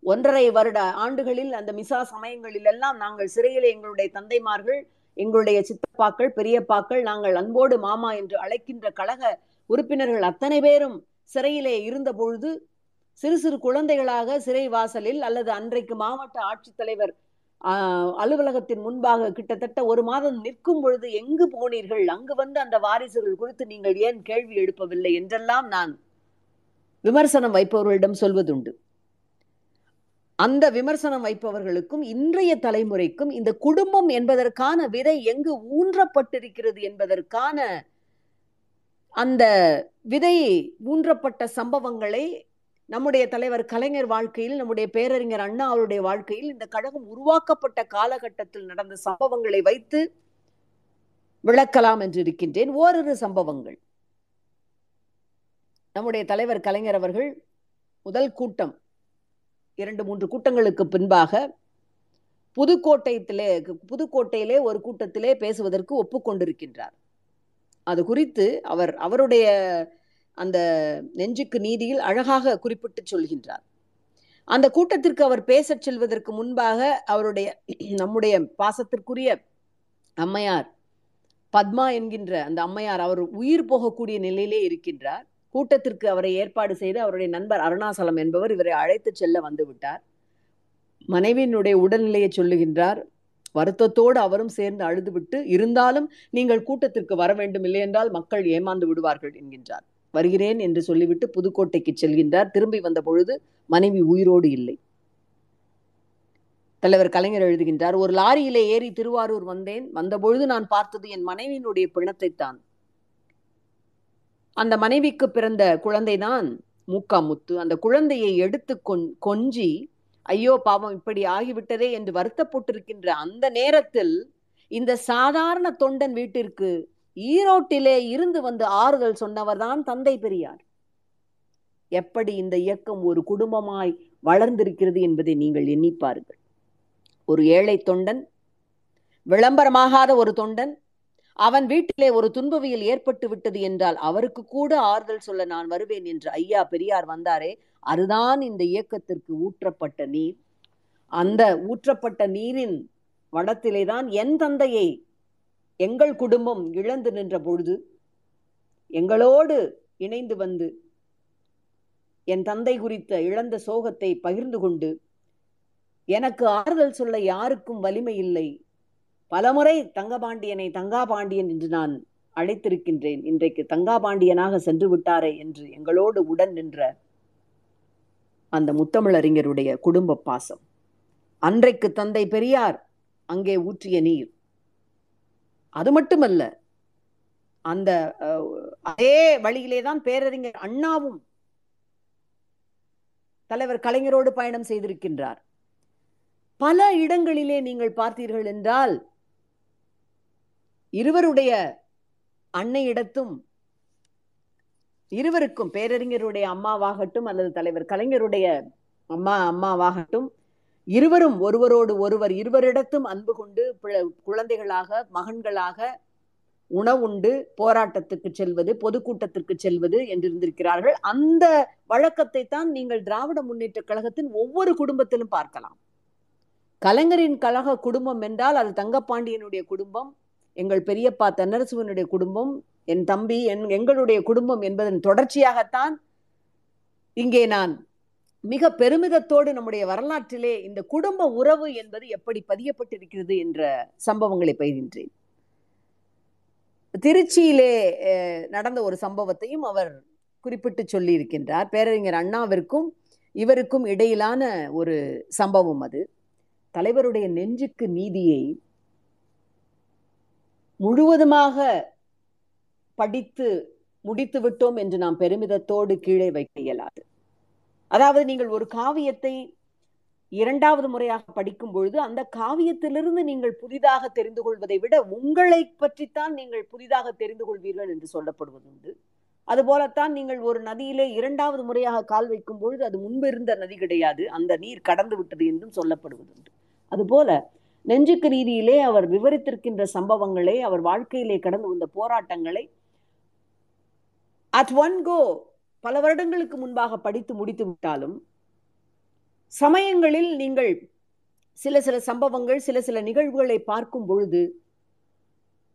ஒன்றரை வருட ஆண்டுகளில் அந்த மிசா சமயங்களில் எல்லாம் நாங்கள் சிறையில் எங்களுடைய தந்தைமார்கள் எங்களுடைய சித்தப்பாக்கள் பெரியப்பாக்கள் நாங்கள் அன்போடு மாமா என்று அழைக்கின்ற கழக உறுப்பினர்கள் அத்தனை பேரும் சிறையிலே இருந்த பொழுது சிறு சிறு குழந்தைகளாக சிறை வாசலில் அல்லது அன்றைக்கு மாவட்ட ஆட்சித்தலைவர் அலுவலகத்தின் முன்பாக கிட்டத்தட்ட ஒரு மாதம் நிற்கும் பொழுது எங்கு போனீர்கள்? அங்கு வந்து அந்த வாரிசுகள் குறித்து நீங்கள் ஏன் கேள்வி எழுப்பவில்லை என்றெல்லாம் நான் விமர்சனம் வைப்பவர்களிடம் சொல்வதுண்டு. அந்த விமர்சனம் வைப்பவர்களுக்கும் இன்றைய தலைமுறைக்கும் இந்த குடும்பம் என்பதற்கான விதை எங்கு ஊன்றப்பட்டிருக்கிறது என்பதற்கான அந்த விதை ஊன்றப்பட்ட சம்பவங்களை நம்முடைய தலைவர் கலைஞர் வாழ்க்கையில் நம்முடைய பேரறிஞர் அண்ணா அவருடைய வாழ்க்கையில் இந்த கழகம் உருவாக்கப்பட்ட காலகட்டத்தில் நடந்த சம்பவங்களை வைத்து விளக்கலாம் என்று இருக்கின்றேன் ஓரிரு சம்பவங்கள். நம்முடைய தலைவர் கலைஞர் அவர்கள் முதல் கூட்டம் இரண்டு மூன்று கூட்டங்களுக்கு பின்பாக புதுக்கோட்டையத்திலே புதுக்கோட்டையிலே ஒரு கூட்டத்திலே பேசுவதற்கு ஒப்புக்கொண்டிருக்கின்றார். அது குறித்து அவர் அவருடைய அந்த நெஞ்சுக்கு நீதியில் அழகாக குறிப்பிட்டு சொல்கின்றார். அந்த கூட்டத்திற்கு அவர் பேசச் செல்வதற்கு முன்பாக அவருடைய (clears throat) நம்முடைய பாசத்திற்குரிய அம்மையார் பத்மா என்கின்ற அந்த அம்மையார் அவர் உயிர் போகக்கூடிய நிலையிலே இருக்கின்றார். கூட்டத்திற்கு அவரை ஏற்பாடு செய்து அவருடைய நண்பர் அருணாசலம் என்பவர் இவரை அழைத்து செல்ல வந்து விட்டார். மனைவியினுடைய உடல்நிலையை சொல்லுகின்றார். வருத்தத்தோடு அவரும் சேர்ந்து அழுதுவிட்டு இருந்தாலும் நீங்கள் கூட்டத்திற்கு வர வேண்டும் இல்லையென்றால் மக்கள் ஏமாந்து விடுவார்கள் என்கின்றார். வருகிறேன் என்று சொல்லிவிட்டு புதுக்கோட்டைக்கு செல்கின்றார். திரும்பி வந்த பொழுது மனைவி உயிரோடு இல்லை. தலைவர் கலைஞர் எழுதுகின்றார் ஒரு லாரியிலே ஏறி திருவாரூர் வந்தேன். வந்தபொழுது நான் பார்த்தது என் மனைவியினுடைய பிணத்தைத்தான். அந்த மனைவிக்கு பிறந்த குழந்தைதான் மூக்காமுத்து. அந்த குழந்தையை எடுத்து கொஞ்சி ஐயோ பாவம் இப்படி ஆகிவிட்டதே என்று வருத்தப்பட்டிருக்கின்ற அந்த நேரத்தில் இந்த சாதாரண தொண்டன் வீட்டிற்கு ஈரோட்டிலே இருந்து வந்து ஆறுதல் சொன்னவர்தான் தந்தை பெரியார். எப்படி இந்த இயக்கம் ஒரு குடும்பமாய் வளர்ந்திருக்கிறது என்பதை நீங்கள் எண்ணிப்பார்கள் ஒரு ஏழை தொண்டன் விளம்பரமாகாத ஒரு தொண்டன் அவன் வீட்டிலே ஒரு துன்பவியல் ஏற்பட்டு விட்டது என்றால் அவருக்கு கூட ஆறுதல் சொல்ல நான் வருவேன் என்று ஐயா பெரியார் வந்தாரே அதுதான் இந்த இயக்கத்திற்கு ஊற்றப்பட்ட நீர். அந்த ஊற்றப்பட்ட நீரின் வடத்திலே தான் என் தந்தையை எங்கள் குடும்பம் இழந்து நின்ற பொழுது எங்களோடு இணைந்து வந்து என் தந்தை குறித்த இழந்த சோகத்தை பகிர்ந்து கொண்டு எனக்கு ஆறுதல் சொல்ல யாருக்கும் வலிமை இல்லை. பலமுறை தங்கபாண்டியனை தங்காபாண்டியன் என்று நான் அழைத்திருக்கின்றேன். இன்றைக்கு தங்காபாண்டியனாக சென்று விட்டாரே என்று எங்களோடு உடன் நின்ற அந்த முத்தமிழறிஞருடைய குடும்ப பாசம். அன்றைக்கு தந்தை பெரியார் அங்கே ஊற்றிய நீர். அது மட்டுமல்ல அந்த அதே வழியிலே தான் பேரறிஞர் அண்ணாவும் தலைவர் கலைஞரோடு பயணம் செய்திருக்கின்றார். பல இடங்களிலே நீங்கள் பார்த்தீர்கள் என்றால் இருவருடைய அன்னையிடத்தும் இருவருக்கும் பேரறிஞருடைய அம்மாவாகட்டும் அல்லது தலைவர் கலைஞருடைய அம்மா அம்மாவாகட்டும் இருவரும் ஒருவரோடு ஒருவர் இருவரிடத்தும் அன்பு கொண்டு குழந்தைகளாக மகன்களாக உணவுண்டு போராட்டத்துக்கு செல்வது பொதுக்கூட்டத்திற்கு செல்வது என்றிருந்திருக்கிறார்கள். அந்த வழக்கத்தை தான் நீங்கள் திராவிட முன்னேற்ற கழகத்தின் ஒவ்வொரு குடும்பத்திலும் பார்க்கலாம். கலைஞரின் கழக குடும்பம் என்றால் அது தங்கப்பாண்டியனுடைய குடும்பம் எங்கள் பெரியப்பா தென்னரசுவனுடைய குடும்பம் என் தம்பி என் எங்களுடைய குடும்பம் என்பதன் தொடர்ச்சியாகத்தான் இங்கே நான் மிக பெருமிதத்தோடு நம்முடைய வரலாற்றிலே இந்த குடும்ப உறவு என்பது எப்படி பதியப்பட்டிருக்கிறது என்ற சம்பவங்களை பயிர்கின்றேன் திருச்சியிலே நடந்த ஒரு சம்பவத்தையும் அவர் குறிப்பிட்டு சொல்லியிருக்கின்றார். பேரறிஞர் அண்ணாவிற்கும் இவருக்கும் இடையிலான ஒரு சம்பவம் அது. தலைவருடைய நெஞ்சுக்கு நீதியை முழுவதுமாக படித்து முடித்து விட்டோம் என்று நாம் பெருமிதத்தோடு கீழே வைக்க இயலாது. அதாவது நீங்கள் ஒரு காவியத்தை இரண்டாவது முறையாக படிக்கும் பொழுது அந்த காவியத்திலிருந்து நீங்கள் புதிதாக தெரிந்து கொள்வதை விட உங்களை பற்றித்தான் நீங்கள் புதிதாக தெரிந்து கொள்வீர்கள் என்று சொல்லப்படுவதுண்டு அதுபோலத்தான் நீங்கள் ஒரு நதியிலே இரண்டாவது முறையாக கால் வைக்கும் பொழுது அது முன்பு இருந்த நதி கிடையாது அந்த நீர் கடந்து விட்டது என்றும் சொல்லப்படுவதுண்டு அதுபோல நெஞ்சுக்கு ரீதியிலே அவர் விவரித்திருக்கின்ற சம்பவங்களை அவர் வாழ்க்கையிலே கடந்து வந்த போராட்டங்களை அட் ஒன் கோ பல வருடங்களுக்கு முன்பாக படித்து முடித்து விட்டாலும் சமயங்களில் நீங்கள் சில சில சம்பவங்கள் சில சில நிகழ்வுகளை பார்க்கும் பொழுது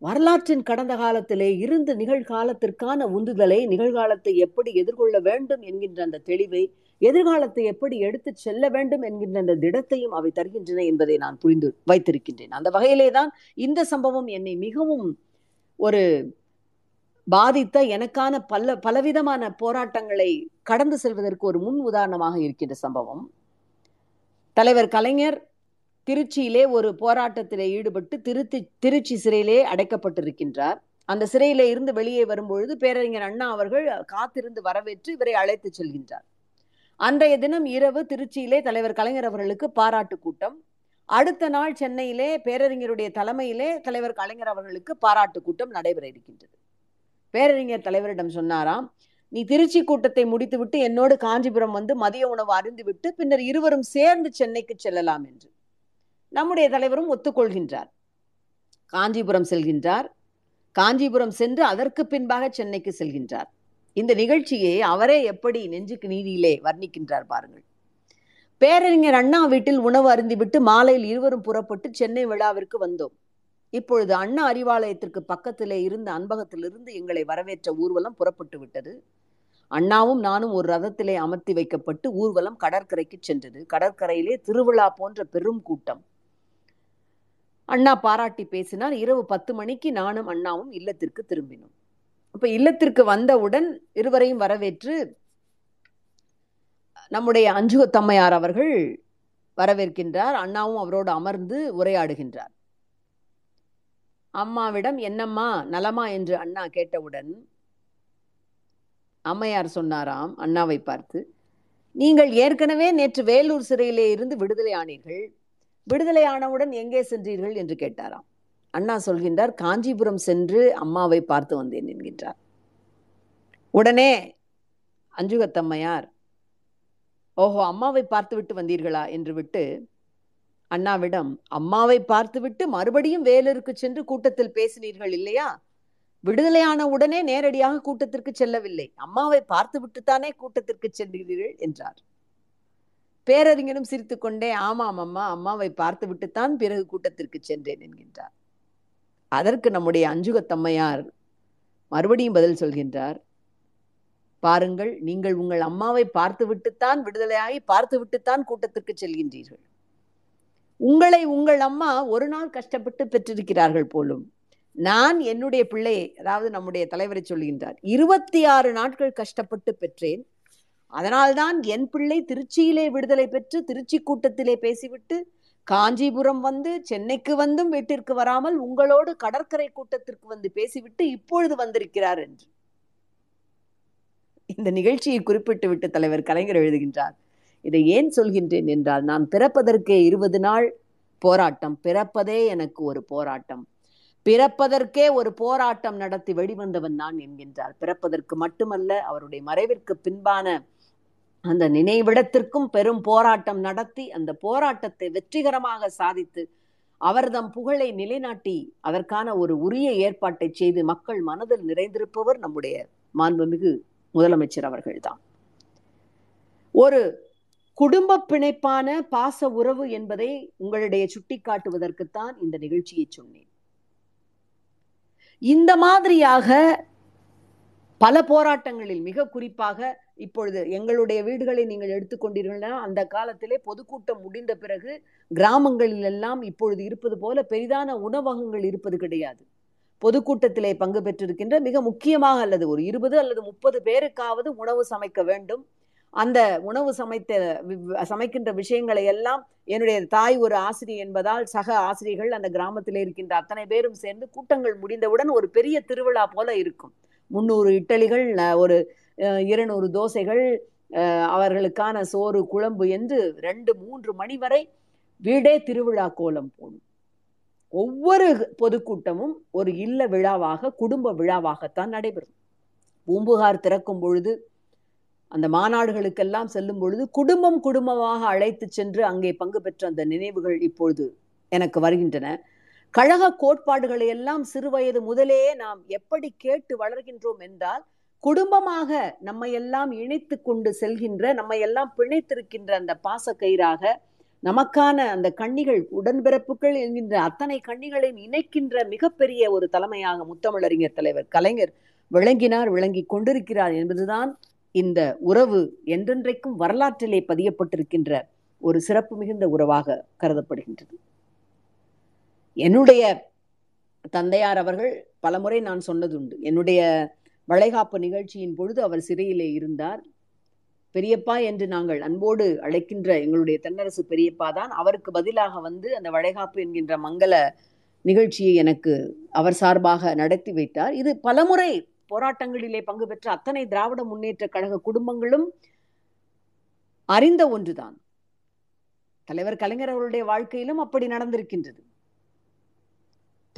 வரலாற்றின் கடந்த காலத்திலே இருந்து நிகழ்காலத்திற்கான உந்துதலை நிகழ்காலத்தை எப்படி எதிர்கொள்ள வேண்டும் என்கின்ற அந்த தெளிவை எதிர்காலத்தை எப்படி எடுத்து செல்ல வேண்டும் என்கின்ற அந்த திடத்தையும் அவை தருகின்றன என்பதை நான் புரிந்து வைத்திருக்கின்றேன். அந்த வகையிலே தான் இந்த சம்பவம் என்னை மிகவும் ஒரு பாதித்த எனக்கான பல பலவிதமான போராட்டங்களை கடந்து செல்வதற்கு ஒரு முன் உதாரணமாக இருக்கின்ற சம்பவம். தலைவர் கலைஞர் திருச்சியிலே ஒரு போராட்டத்திலே ஈடுபட்டு திருத்தி திருச்சி சிறையிலே அடைக்கப்பட்டிருக்கின்றார். அந்த சிறையிலே இருந்து வெளியே வரும்பொழுது பேரறிஞர் அண்ணா அவர்கள் காத்திருந்து வரவேற்று இவரை அழைத்து செல்கின்றார். அன்றைய தினம் இரவு திருச்சியிலே தலைவர் கலைஞர் அவர்களுக்கு பாராட்டு கூட்டம். அடுத்த நாள் சென்னையிலே பேரறிஞருடைய தலைமையிலே தலைவர் கலைஞர் அவர்களுக்கு பாராட்டு கூட்டம் நடைபெற இருக்கின்றது. பேரறிஞர் தலைவரிடம் சொன்னாராம் நீ திருச்சி கூட்டத்தை முடித்துவிட்டு என்னோடு காஞ்சிபுரம் வந்து மதிய உணவு அருந்துவிட்டு பின்னர் இருவரும் சேர்ந்து சென்னைக்கு செல்லலாம் என்று. நம்முடைய தலைவரும் ஒத்துக்கொள்கின்றார். காஞ்சிபுரம் செல்கின்றார். காஞ்சிபுரம் சென்று அதற்கு பின்பாக சென்னைக்கு செல்கின்றார். இந்த நிகழ்ச்சியை அவரே எப்படி நெஞ்சுக்கு நீதியிலே வர்ணிக்கின்றார் பாருங்கள். பேரறிஞர் அண்ணா வீட்டில் உணவு அருந்திவிட்டு மாலையில் இருவரும் புறப்பட்டு சென்னை விழாவிற்கு வந்தோம். இப்பொழுது அண்ணா அறிவாலயத்திற்கு பக்கத்திலே இருந்த அன்பகத்திலிருந்து எங்களை வரவேற்ற ஊர்வலம் புறப்பட்டு விட்டது. அண்ணாவும் நானும் ஒரு ரதத்திலே அமர்த்தி வைக்கப்பட்டு ஊர்வலம் கடற்கரைக்கு சென்றது. கடற்கரையிலே திருவிழா போன்ற பெரும் கூட்டம். அண்ணா பாராட்டி பேசினார். இரவு பத்து மணிக்கு நானும் அண்ணாவும் இல்லத்திற்கு திரும்பினோம். அப்ப இல்லத்திற்கு வந்தவுடன் இருவரையும் வரவேற்று நம்முடைய அஞ்சுகத்தம்மையார் அவர்கள் வரவேற்கின்றார். அண்ணாவும் அவரோடு அமர்ந்து உரையாடுகின்றார். அம்மாவிடம் என்னம்மா நலமா? என்று அண்ணா கேட்டவுடன் அம்மையார் சொன்னாராம். அண்ணாவை பார்த்து நீங்கள் ஏற்கனவே நேற்று வேலூர் சிறையிலே இருந்து விடுதலை ஆனீர்கள். விடுதலை ஆனவுடன் எங்கே சென்றீர்கள்? என்று கேட்டாராம். அண்ணா சொல்கின்றார் காஞ்சிபுரம் சென்று அம்மாவை பார்த்து வந்தேன் என்கின்றார். உடனே அஞ்சுகத்தம்மையார் ஓஹோ அம்மாவை பார்த்து விட்டு வந்தீர்களா? என்று விட்டு அண்ணாவிடம் அம்மாவை பார்த்துவிட்டு மறுபடியும் வேலூருக்கு சென்று கூட்டத்தில் பேசினீர்கள் இல்லையா? விடுதலையான உடனே நேரடியாக கூட்டத்திற்கு செல்லவில்லை. அம்மாவை பார்த்துவிட்டுத்தானே கூட்டத்திற்கு சென்றீர்கள்? என்றார். பேரறிஞரும் சிரித்துக்கொண்டே ஆமாம் அம்மா அம்மாவை பார்த்துவிட்டுத்தான் பிறகு கூட்டத்திற்கு சென்றேன் என்கின்றார். அதற்கு நம்முடைய அஞ்சுகத்தம்மையார் மறுபடியும் பதில் சொல்கின்றார். பாருங்கள் நீங்கள் உங்கள் அம்மாவை பார்த்துவிட்டுத்தான் விடுதலையாகி பார்த்துவிட்டுத்தான் கூட்டத்திற்கு செல்கின்றீர்கள். உங்களை உங்கள் அம்மா ஒரு நாள் கஷ்டப்பட்டு பெற்றிருக்கிறார்கள் போலும். நான் என்னுடைய பிள்ளை அதாவது நம்முடைய தலைவரை சொல்கின்றார் இருபத்தி ஆறு நாட்கள் கஷ்டப்பட்டு பெற்றேன். அதனால்தான் என் பிள்ளை திருச்சியிலே விடுதலை பெற்று திருச்சி கூட்டத்திலே பேசிவிட்டு காஞ்சிபுரம் வந்து சென்னைக்கு வந்தும் வீட்டிற்கு வராமல் உங்களோடு கடற்கரை கூட்டத்திற்கு வந்து பேசிவிட்டு இப்பொழுது வந்திருக்கிறார் என்று. இந்த நிகழ்ச்சியை குறிப்பிட்டு விட்டு தலைவர் கலைஞர் எழுதுகின்றார் இதை ஏன் சொல்கின்றேன் என்றால் நான் பிறப்பதற்கே இருபது நாள் போராட்டம். பிறப்பதே எனக்கு ஒரு போராட்டம். பிறப்பதற்கே ஒரு போராட்டம் நடத்தி வெளிவந்தவன் நான் என்கின்றார் பிறப்பதற்கு மட்டுமல்ல அவருடைய மறைவிற்கு பின்பான அந்த நினைவிடத்திற்கும் பெரும் போராட்டம் நடத்தி அந்த போராட்டத்தை வெற்றிகரமாக சாதித்து அவர்தம் புகழை நிலைநாட்டி அதற்கான ஒரு உரிய ஏற்பாட்டை செய்து மக்கள் மனதில் நிறைந்திருப்பவர் நம்முடைய மாண்புமிகு முதலமைச்சர் அவர்கள்தான். ஒரு குடும்ப பிணைப்பான பாச உறவு என்பதை உங்களுடைய சுட்டிக்காட்டுவதற்குத்தான் இந்த நிகழ்ச்சியை சொன்னேன். இந்த மாதிரியாக பல போராட்டங்களில் மிக குறிப்பாக இப்பொழுது எங்களுடைய வீடுகளை நீங்கள் எடுத்துக்கொண்டீர்கள்னா அந்த காலத்திலே பொதுக்கூட்டம் முடிந்த பிறகு கிராமங்களில் எல்லாம் இப்பொழுது இருப்பது போல பெரிதான உணவகங்கள் இருப்பது கிடையாது. பொதுக்கூட்டத்திலே பங்கு பெற்றிருக்கின்ற மிக முக்கியமாக அல்லது ஒரு இருபது அல்லது முப்பது பேருக்காவது உணவு சமைக்க வேண்டும். அந்த உணவு சமைத்த சமைக்கின்ற விஷயங்களை எல்லாம் என்னுடைய தாய் ஒரு ஆசிரியர் என்பதால் சக ஆசிரியர்கள் அந்த கிராமத்தில் இருக்கின்ற அத்தனை பேரும் சேர்ந்து கூட்டங்கள் முடிந்தவுடன் ஒரு பெரிய திருவிழா போல இருக்கும். முந்நூறு இட்டலிகள் ஒரு இருநூறு தோசைகள் அவர்களுக்கான சோறு குழம்பு என்று ரெண்டு மூன்று மணி வரை வீடே திருவிழா கோலம் போடும். ஒவ்வொரு பொதுக்கூட்டமும் ஒரு இல்ல விழாவாக குடும்ப விழாவாகத்தான் நடைபெறும். பூம்புகார் திறக்கும் பொழுது அந்த மாநாடுகளுக்கெல்லாம் செல்லும் பொழுது குடும்பம் குடும்பமாக அழைத்து சென்று அங்கே பங்கு பெற்ற அந்த நினைவுகள் இப்பொழுது எனக்கு வருகின்றன. கழக கோட்பாடுகளை எல்லாம் சிறுவயது முதலே நாம் எப்படி கேட்டு வளர்கின்றோம் என்றால் குடும்பமாக நம்மை எல்லாம் இணைத்து கொண்டு செல்கின்ற நம்மை எல்லாம் பிணைத்திருக்கின்ற அந்த பாசக்கயிறாக நமக்கான அந்த கண்ணிகள் உடன்பிறப்புகள் என்கின்ற அத்தனை கண்ணிகளையும் இணைக்கின்ற மிகப்பெரிய ஒரு தலைமையாக முத்தமிழறிஞர் தலைவர் கலைஞர் விளங்கினார் விளங்கி கொண்டிருக்கிறார் என்பதுதான் இந்த உறவு என்றென்றைக்கும் வரலாற்றிலே பதியப்பட்டிருக்கின்ற ஒரு சிறப்பு மிகுந்த உறவாக கருதப்படுகின்றது. என்னுடைய தந்தையார் அவர்கள் பலமுறை நான் சொன்னதுண்டு. என்னுடைய வளைகாப்பு நிகழ்ச்சியின் பொழுது அவர் சிறையிலே இருந்தார். பெரியப்பா என்று நாங்கள் அன்போடு அழைக்கின்ற எங்களுடைய தென்னரசு பெரியப்பா தான் அவருக்கு பதிலாக வந்து அந்த வளைகாப்பு என்கின்ற மங்கள நிகழ்ச்சியை எனக்கு அவர் சார்பாக நடத்தி வைத்தார். இது பலமுறை போராட்டங்களிலே பங்கு பெற்ற அத்தனை திராவிட முன்னேற்ற கழக குடும்பங்களும் அறிந்த ஒன்றுதான். தலைவர் கலைஞர் அவருடைய வாழ்க்கையிலும் அப்படி நடந்திருக்கின்றது.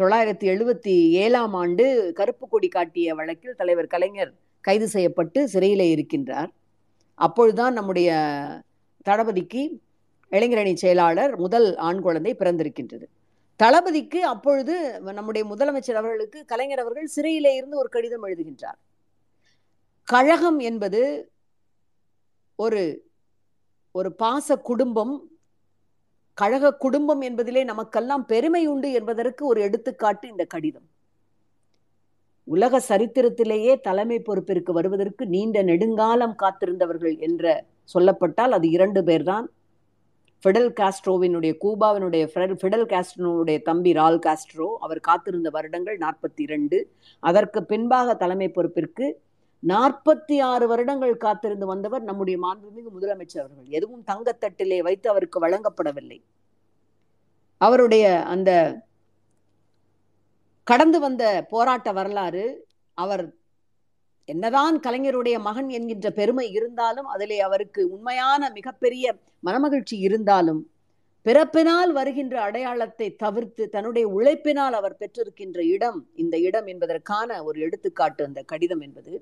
தொள்ளாயிரத்தி எழுபத்தி ஏழாம் ஆண்டு கருப்பு கொடி காட்டிய வழக்கில் தலைவர் கலைஞர் கைது செய்யப்பட்டு சிறையிலே இருக்கின்றார். அப்பொழுதுதான் நம்முடைய தளபதிக்கு இளைஞரணி செயலாளர் முதல் ஆண் குழந்தை பிறந்திருக்கின்றது. தளபதிக்கு அப்பொழுது நம்முடைய முதலமைச்சர் அவர்களுக்கு கலைஞர் அவர்கள் சிறையிலே இருந்து ஒரு கடிதம் எழுதுகின்றார். கழகம் என்பது ஒரு ஒரு பாச குடும்பம். கழக குடும்பம் என்பதிலே நமக்கெல்லாம் பெருமை உண்டு என்பதற்கு ஒரு எடுத்துக்காட்டு இந்த கடிதம். உலக சரித்திரத்திலேயே தலைமை பொறுப்பிற்கு வருவதற்கு நீண்ட நெடுங்காலம் காத்திருந்தவர்கள் என்ற சொல்லப்பட்டால் அது இரண்டு பேர்தான். ஃபிடல் காஸ்ட்ரோவினுடைய கூபாவினுடைய ஃபிடல் காஸ்ட்ரோனுடைய தம்பி ரால் காஸ்ட்ரோ அவர் காத்திருந்த வருடங்கள் நாற்பத்தி இரண்டு அதற்கு பின்பாக தலைமை பொறுப்பிற்கு நாற்பத்தி ஆறு வருடங்கள் காத்திருந்து வந்தவர் நம்முடைய மாண்புமிகு முதலமைச்சர் அவர்கள். எதுவும் தங்கத்தட்டிலே வைத்து அவருக்கு வழங்கப்படவில்லை. அவருடைய அந்த கடந்து வந்த போராட்ட வரலாறு அவர் என்னதான் கலைஞருடைய மகன் என்கின்ற பெருமை இருந்தாலும் அதிலே அவருக்கு உண்மையான மிகப்பெரிய மனமகிழ்ச்சி இருந்தாலும் பிறப்பினால் வருகின்ற அடையாளத்தை தவிர்த்து தன்னுடைய உழைப்பினால் அவர் பெற்றிருக்கின்ற இடம் இந்த இடம் என்பதற்கான ஒரு எடுத்துக்காட்டு அந்த கடிதம் என்பது.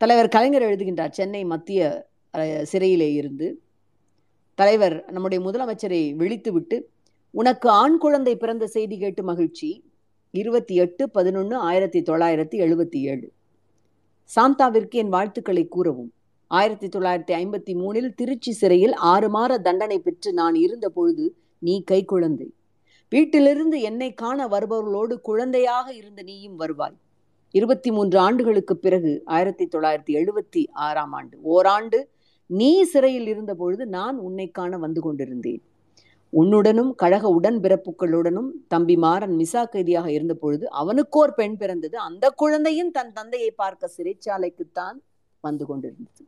தலைவர் கலைஞர் எழுதுகின்றார் சென்னை மத்திய சிறையிலே இருந்து. தலைவர் நம்முடைய முதலமைச்சரை விழித்துவிட்டு உனக்கு ஆண் குழந்தை பிறந்த செய்தி கேட்டு மகிழ்ச்சி. இருபத்தி எட்டு பதினொன்று ஆயிரத்தி தொள்ளாயிரத்தி எழுபத்தி ஏழு. சாந்தாவிற்கு என் வாழ்த்துக்களை கூறவும். ஆயிரத்தி தொள்ளாயிரத்தி ஐம்பத்தி மூணில் திருச்சி சிறையில் ஆறு மாத தண்டனை பெற்று நான் இருந்த பொழுது நீ கை குழந்தை வீட்டிலிருந்து என்னை காண வருபவர்களோடு குழந்தையாக இருந்த நீயும் வருவாய். இருபத்தி மூன்று ஆண்டுகளுக்கு பிறகு ஆயிரத்தி தொள்ளாயிரத்தி எழுபத்தி ஆறாம் ஆண்டு ஓராண்டு நீ சிறையில் இருந்த பொழுது நான் உன்னை காண வந்து கொண்டிருந்தேன். உன்னுடனும் கழக உடன்பிறப்புகளுடனும் தம்பி மாறன் மிசா கைதியாக இருந்த பொழுது அவனுக்கோர் பெண் பிறந்தது. அந்த குழந்தையும் தன் தந்தையை பார்க்க சிறைச்சாலைக்குத்தான் வந்து கொண்டிருந்தது.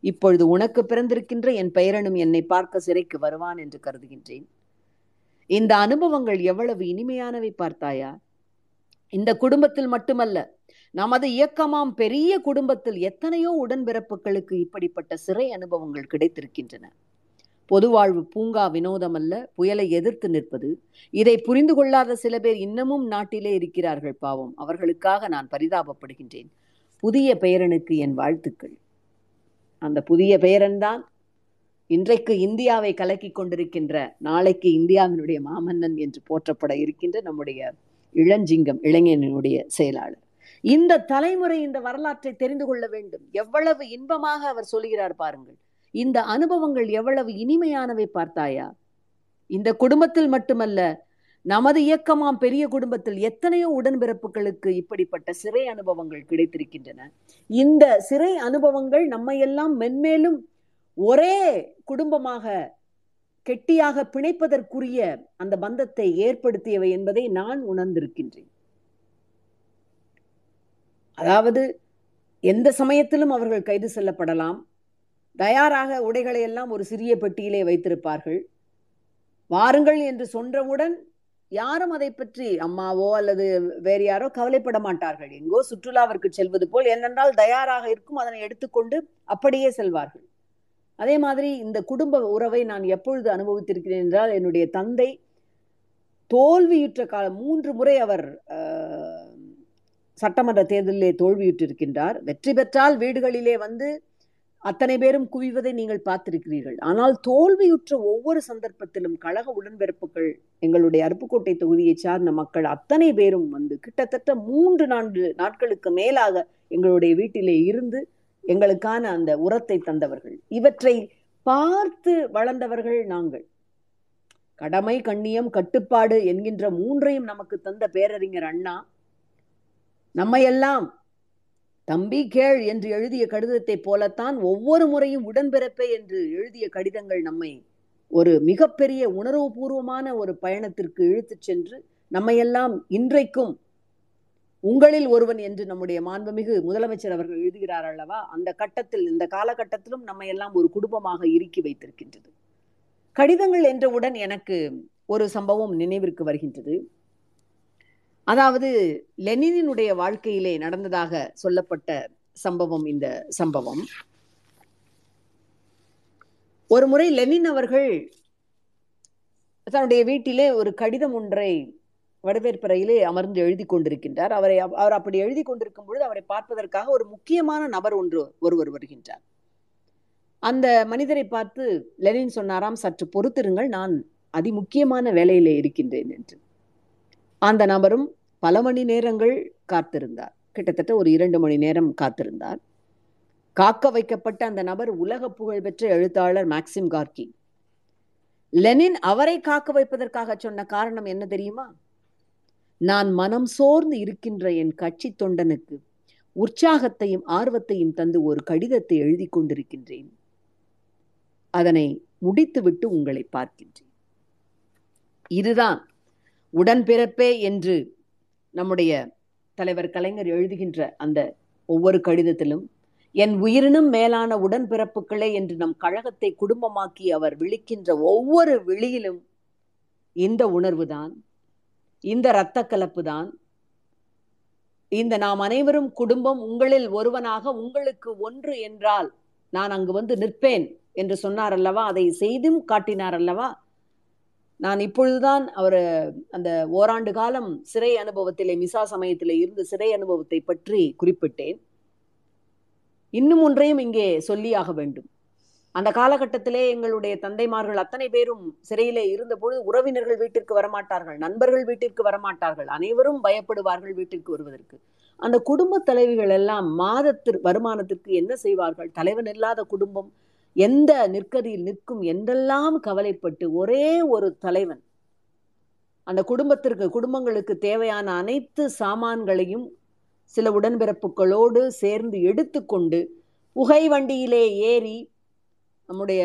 இப்பொழுது உனக்கு பிறந்திருக்கின்ற என் பெயரனும் என்னை பார்க்க சிறைக்கு வருவான் என்று கருதுகின்றேன். இந்த அனுபவங்கள் எவ்வளவு இனிமையானவை பார்த்தாயா? இந்த குடும்பத்தில் மட்டுமல்ல நமது இயக்கமாம் பெரிய குடும்பத்தில் எத்தனையோ உடன்பிறப்புகளுக்கு இப்படிப்பட்ட சிறை அனுபவங்கள் கிடைத்திருக்கின்றன. பொதுவாழ்வு பூங்கா வினோதம் அல்ல புயலை எதிர்த்து நிற்பது. இதை புரிந்து கொள்ளாத சில பேர் இன்னமும் நாட்டிலே இருக்கிறார்கள் பாவம். அவர்களுக்காக நான் பரிதாபப்படுகின்றேன். புதிய பெயரனுக்கு என் வாழ்த்துக்கள். அந்த புதிய பெயரன்தான் இன்றைக்கு இந்தியாவை கலக்கி கொண்டிருக்கின்ற நாளைக்கு இந்தியாவினுடைய மாமன்னன் என்று போற்றப்பட இருக்கின்ற நம்முடைய இளஞ்சிங்கம் இளைஞனுடைய செயலாளர். இந்த தலைமுறை இந்த வரலாற்றை தெரிந்து கொள்ள வேண்டும். எவ்வளவு இன்பமாக அவர் சொல்கிறார் பாருங்கள். இந்த அனுபவங்கள் எவ்வளவு இனிமையானவை பார்த்தாயா? இந்த குடும்பத்தில் மட்டுமல்ல நமது இயக்கமாம் பெரிய குடும்பத்தில் எத்தனையோ உடன்பிறப்புகளுக்கு இப்படிப்பட்ட சிறை அனுபவங்கள் கிடைத்திருக்கின்றன. இந்த சிறை அனுபவங்கள் நம்மையெல்லாம் மென்மேலும் ஒரே குடும்பமாக கெட்டியாக பிணைப்பதற்குரிய அந்த பந்தத்தை ஏற்படுத்தியவை என்பதை நான் உணர்ந்திருக்கின்றேன். அதாவது எந்த சமயத்திலும் அவர்கள் கைது செல்லப்படலாம். தயாராக உடைகளை எல்லாம் ஒரு சிறிய பெட்டியிலே வைத்திருப்பார்கள். வாருங்கள் என்று சொன்றவுடன் யாரும் அதை பற்றி அம்மாவோ அல்லது வேறு யாரோ கவலைப்பட மாட்டார்கள். எங்கோ சுற்றுலாவிற்கு செல்வது போல் என்னென்றால் தயாராக இருக்கும் அதனை எடுத்துக்கொண்டு அப்படியே செல்வார்கள். அதே மாதிரி இந்த குடும்ப உறவை நான் எப்பொழுது அனுபவித்திருக்கிறேன் என்றால் என்னுடைய தந்தை தோல்வியுற்ற காலம் மூன்று முறை அவர் சட்டமன்ற தேர்தலிலே தோல்வியுற்றிருக்கின்றார். வெற்றி பெற்றால் வீடுகளிலே வந்து அத்தனை பேரும் குவிவதை நீங்கள் பார்த்திருக்கிறீர்கள். ஆனால் தோல்வியுற்ற ஒவ்வொரு சந்தர்ப்பத்திலும் கழக உடன்பிறப்புகள் எங்களுடைய அருப்புக்கோட்டை தொகுதியை சார்ந்த மக்கள் அத்தனை பேரும் வந்து கிட்டத்தட்ட மூன்று நான்கு நாட்களுக்கு மேலாக எங்களுடைய வீட்டிலே இருந்து எங்களுக்கான அந்த உரத்தை தந்தவர்கள். இவற்றை பார்த்து வளர்ந்தவர்கள் நாங்கள். கடமை கண்ணியம் கட்டுப்பாடு என்கின்ற மூன்றையும் நமக்கு தந்த பேரறிஞர் அண்ணா. நம்மையெல்லாம் தம்பி கேள் என்று எழுதிய கடிதத்தை போலத்தான் ஒவ்வொரு முறையும் உடன்பிறப்பே என்று எழுதிய கடிதங்கள் நம்மை ஒரு மிகப்பெரிய உணர்வுபூர்வமான ஒரு பயணத்திற்கு இழுத்துச் சென்று நம்மையெல்லாம் இன்றைக்கும் உங்களில் ஒருவன் என்று நம்முடைய மாண்புமிகு முதலமைச்சர் அவர்கள் எழுதுகிறார் அல்லவா? அந்த கட்டத்தில் இந்த காலகட்டத்திலும் நம்மை எல்லாம் ஒரு குடும்பமாக இறுக்கி வைத்திருக்கின்றது. கடிதங்கள் என்றவுடன் எனக்கு ஒரு சம்பவம் நினைவிற்கு வருகின்றது. அதாவது லெனினுடைய வாழ்க்கையிலே நடந்ததாக சொல்லப்பட்ட சம்பவம் இந்த சம்பவம். ஒரு முறை லெனின் அவர்கள் தன்னுடைய வீட்டிலே ஒரு கடிதம் ஒன்றை வடவேற்பறையிலே அமர்ந்து எழுதி கொண்டிருக்கின்றார். அவரை அவர் அப்படி எழுதி கொண்டிருக்கும் பொழுது அவரை பார்ப்பதற்காக ஒரு முக்கியமான நபர் ஒன்று ஒருவர் வருகின்றார். அந்த மனிதரை பார்த்து லெனின் சொன்னாராம் சற்று பொறுத்திருங்கள் நான் அதி முக்கியமான வேலையிலே இருக்கின்றேன் என்று. அந்த நபரும் பல மணி நேரங்கள் காத்திருந்தார். கிட்டத்தட்ட ஒரு இரண்டு மணி நேரம் காத்திருந்தார். காக்க வைக்கப்பட்ட அந்த நபர் உலக புகழ்பெற்ற எழுத்தாளர் மேக்சிம் கார்கி. லெனின் அவரை காக்க வைப்பதற்காக சொன்ன காரணம் என்ன தெரியுமா? நான் மனம் சோர்ந்து இருக்கின்ற என் கட்சி தொண்டனுக்கு உற்சாகத்தையும் ஆர்வத்தையும் தந்து ஒரு கடிதத்தை எழுதி கொண்டிருக்கின்றேன். அதனை முடித்துவிட்டு உங்களை பார்க்கின்றேன். இதுதான் உடன்பிறப்பே என்று நம்முடைய தலைவர் கலைஞர் எழுதுகின்ற அந்த ஒவ்வொரு கடிதத்திலும் என் உயிரினும் மேலான உடன்பிறப்புகளே என்று நம் கழகத்தை குடும்பமாக்கி அவர் விழிக்கின்ற ஒவ்வொரு விழியிலும் இந்த உணர்வுதான் இந்த இரத்த கலப்பு தான் இந்த நாம் அனைவரும் குடும்பம் உங்களில் ஒருவனாக உங்களுக்கு ஒன்று என்றால் நான் அங்கு வந்து நிற்பேன் என்று சொன்னார் அல்லவா? அதை செய்தும் காட்டினார் அல்லவா? நான் இப்பொழுதுதான் அவர் அந்த ஓராண்டு காலம் சிறை அனுபவத்திலே மிசா சமயத்திலே இருந்து சிறை அனுபவத்தை பற்றி குறிப்பிட்டேன். இன்னும் ஒன்றையும் இங்கே சொல்லியாக வேண்டும். அந்த காலகட்டத்திலே எங்களுடைய தந்தைமார்கள் அத்தனை பேரும் சிறையிலே இருந்தபொழுது உறவினர்கள் வீட்டிற்கு வரமாட்டார்கள் நண்பர்கள் வீட்டிற்கு வரமாட்டார்கள் அனைவரும் பயப்படுவார்கள் வீட்டிற்கு வருவதற்கு. அந்த குடும்ப தலைவிகள் எல்லாம் மாதத்திற்கு வருமானத்திற்கு என்ன செய்வார்கள்? தலைவன் இல்லாத குடும்பம் எந்த நிற்கதியில் நிற்கும் என்றெல்லாம் கவலைப்பட்டு ஒரே ஒரு தலைவன். அந்த குடும்பத்திற்கு குடும்பங்களுக்கு தேவையான அனைத்து சாமான்களையும் சில உடன்பிறப்புகளோடு சேர்ந்து எடுத்துக்கொண்டு புகை வண்டியிலே ஏறி நம்முடைய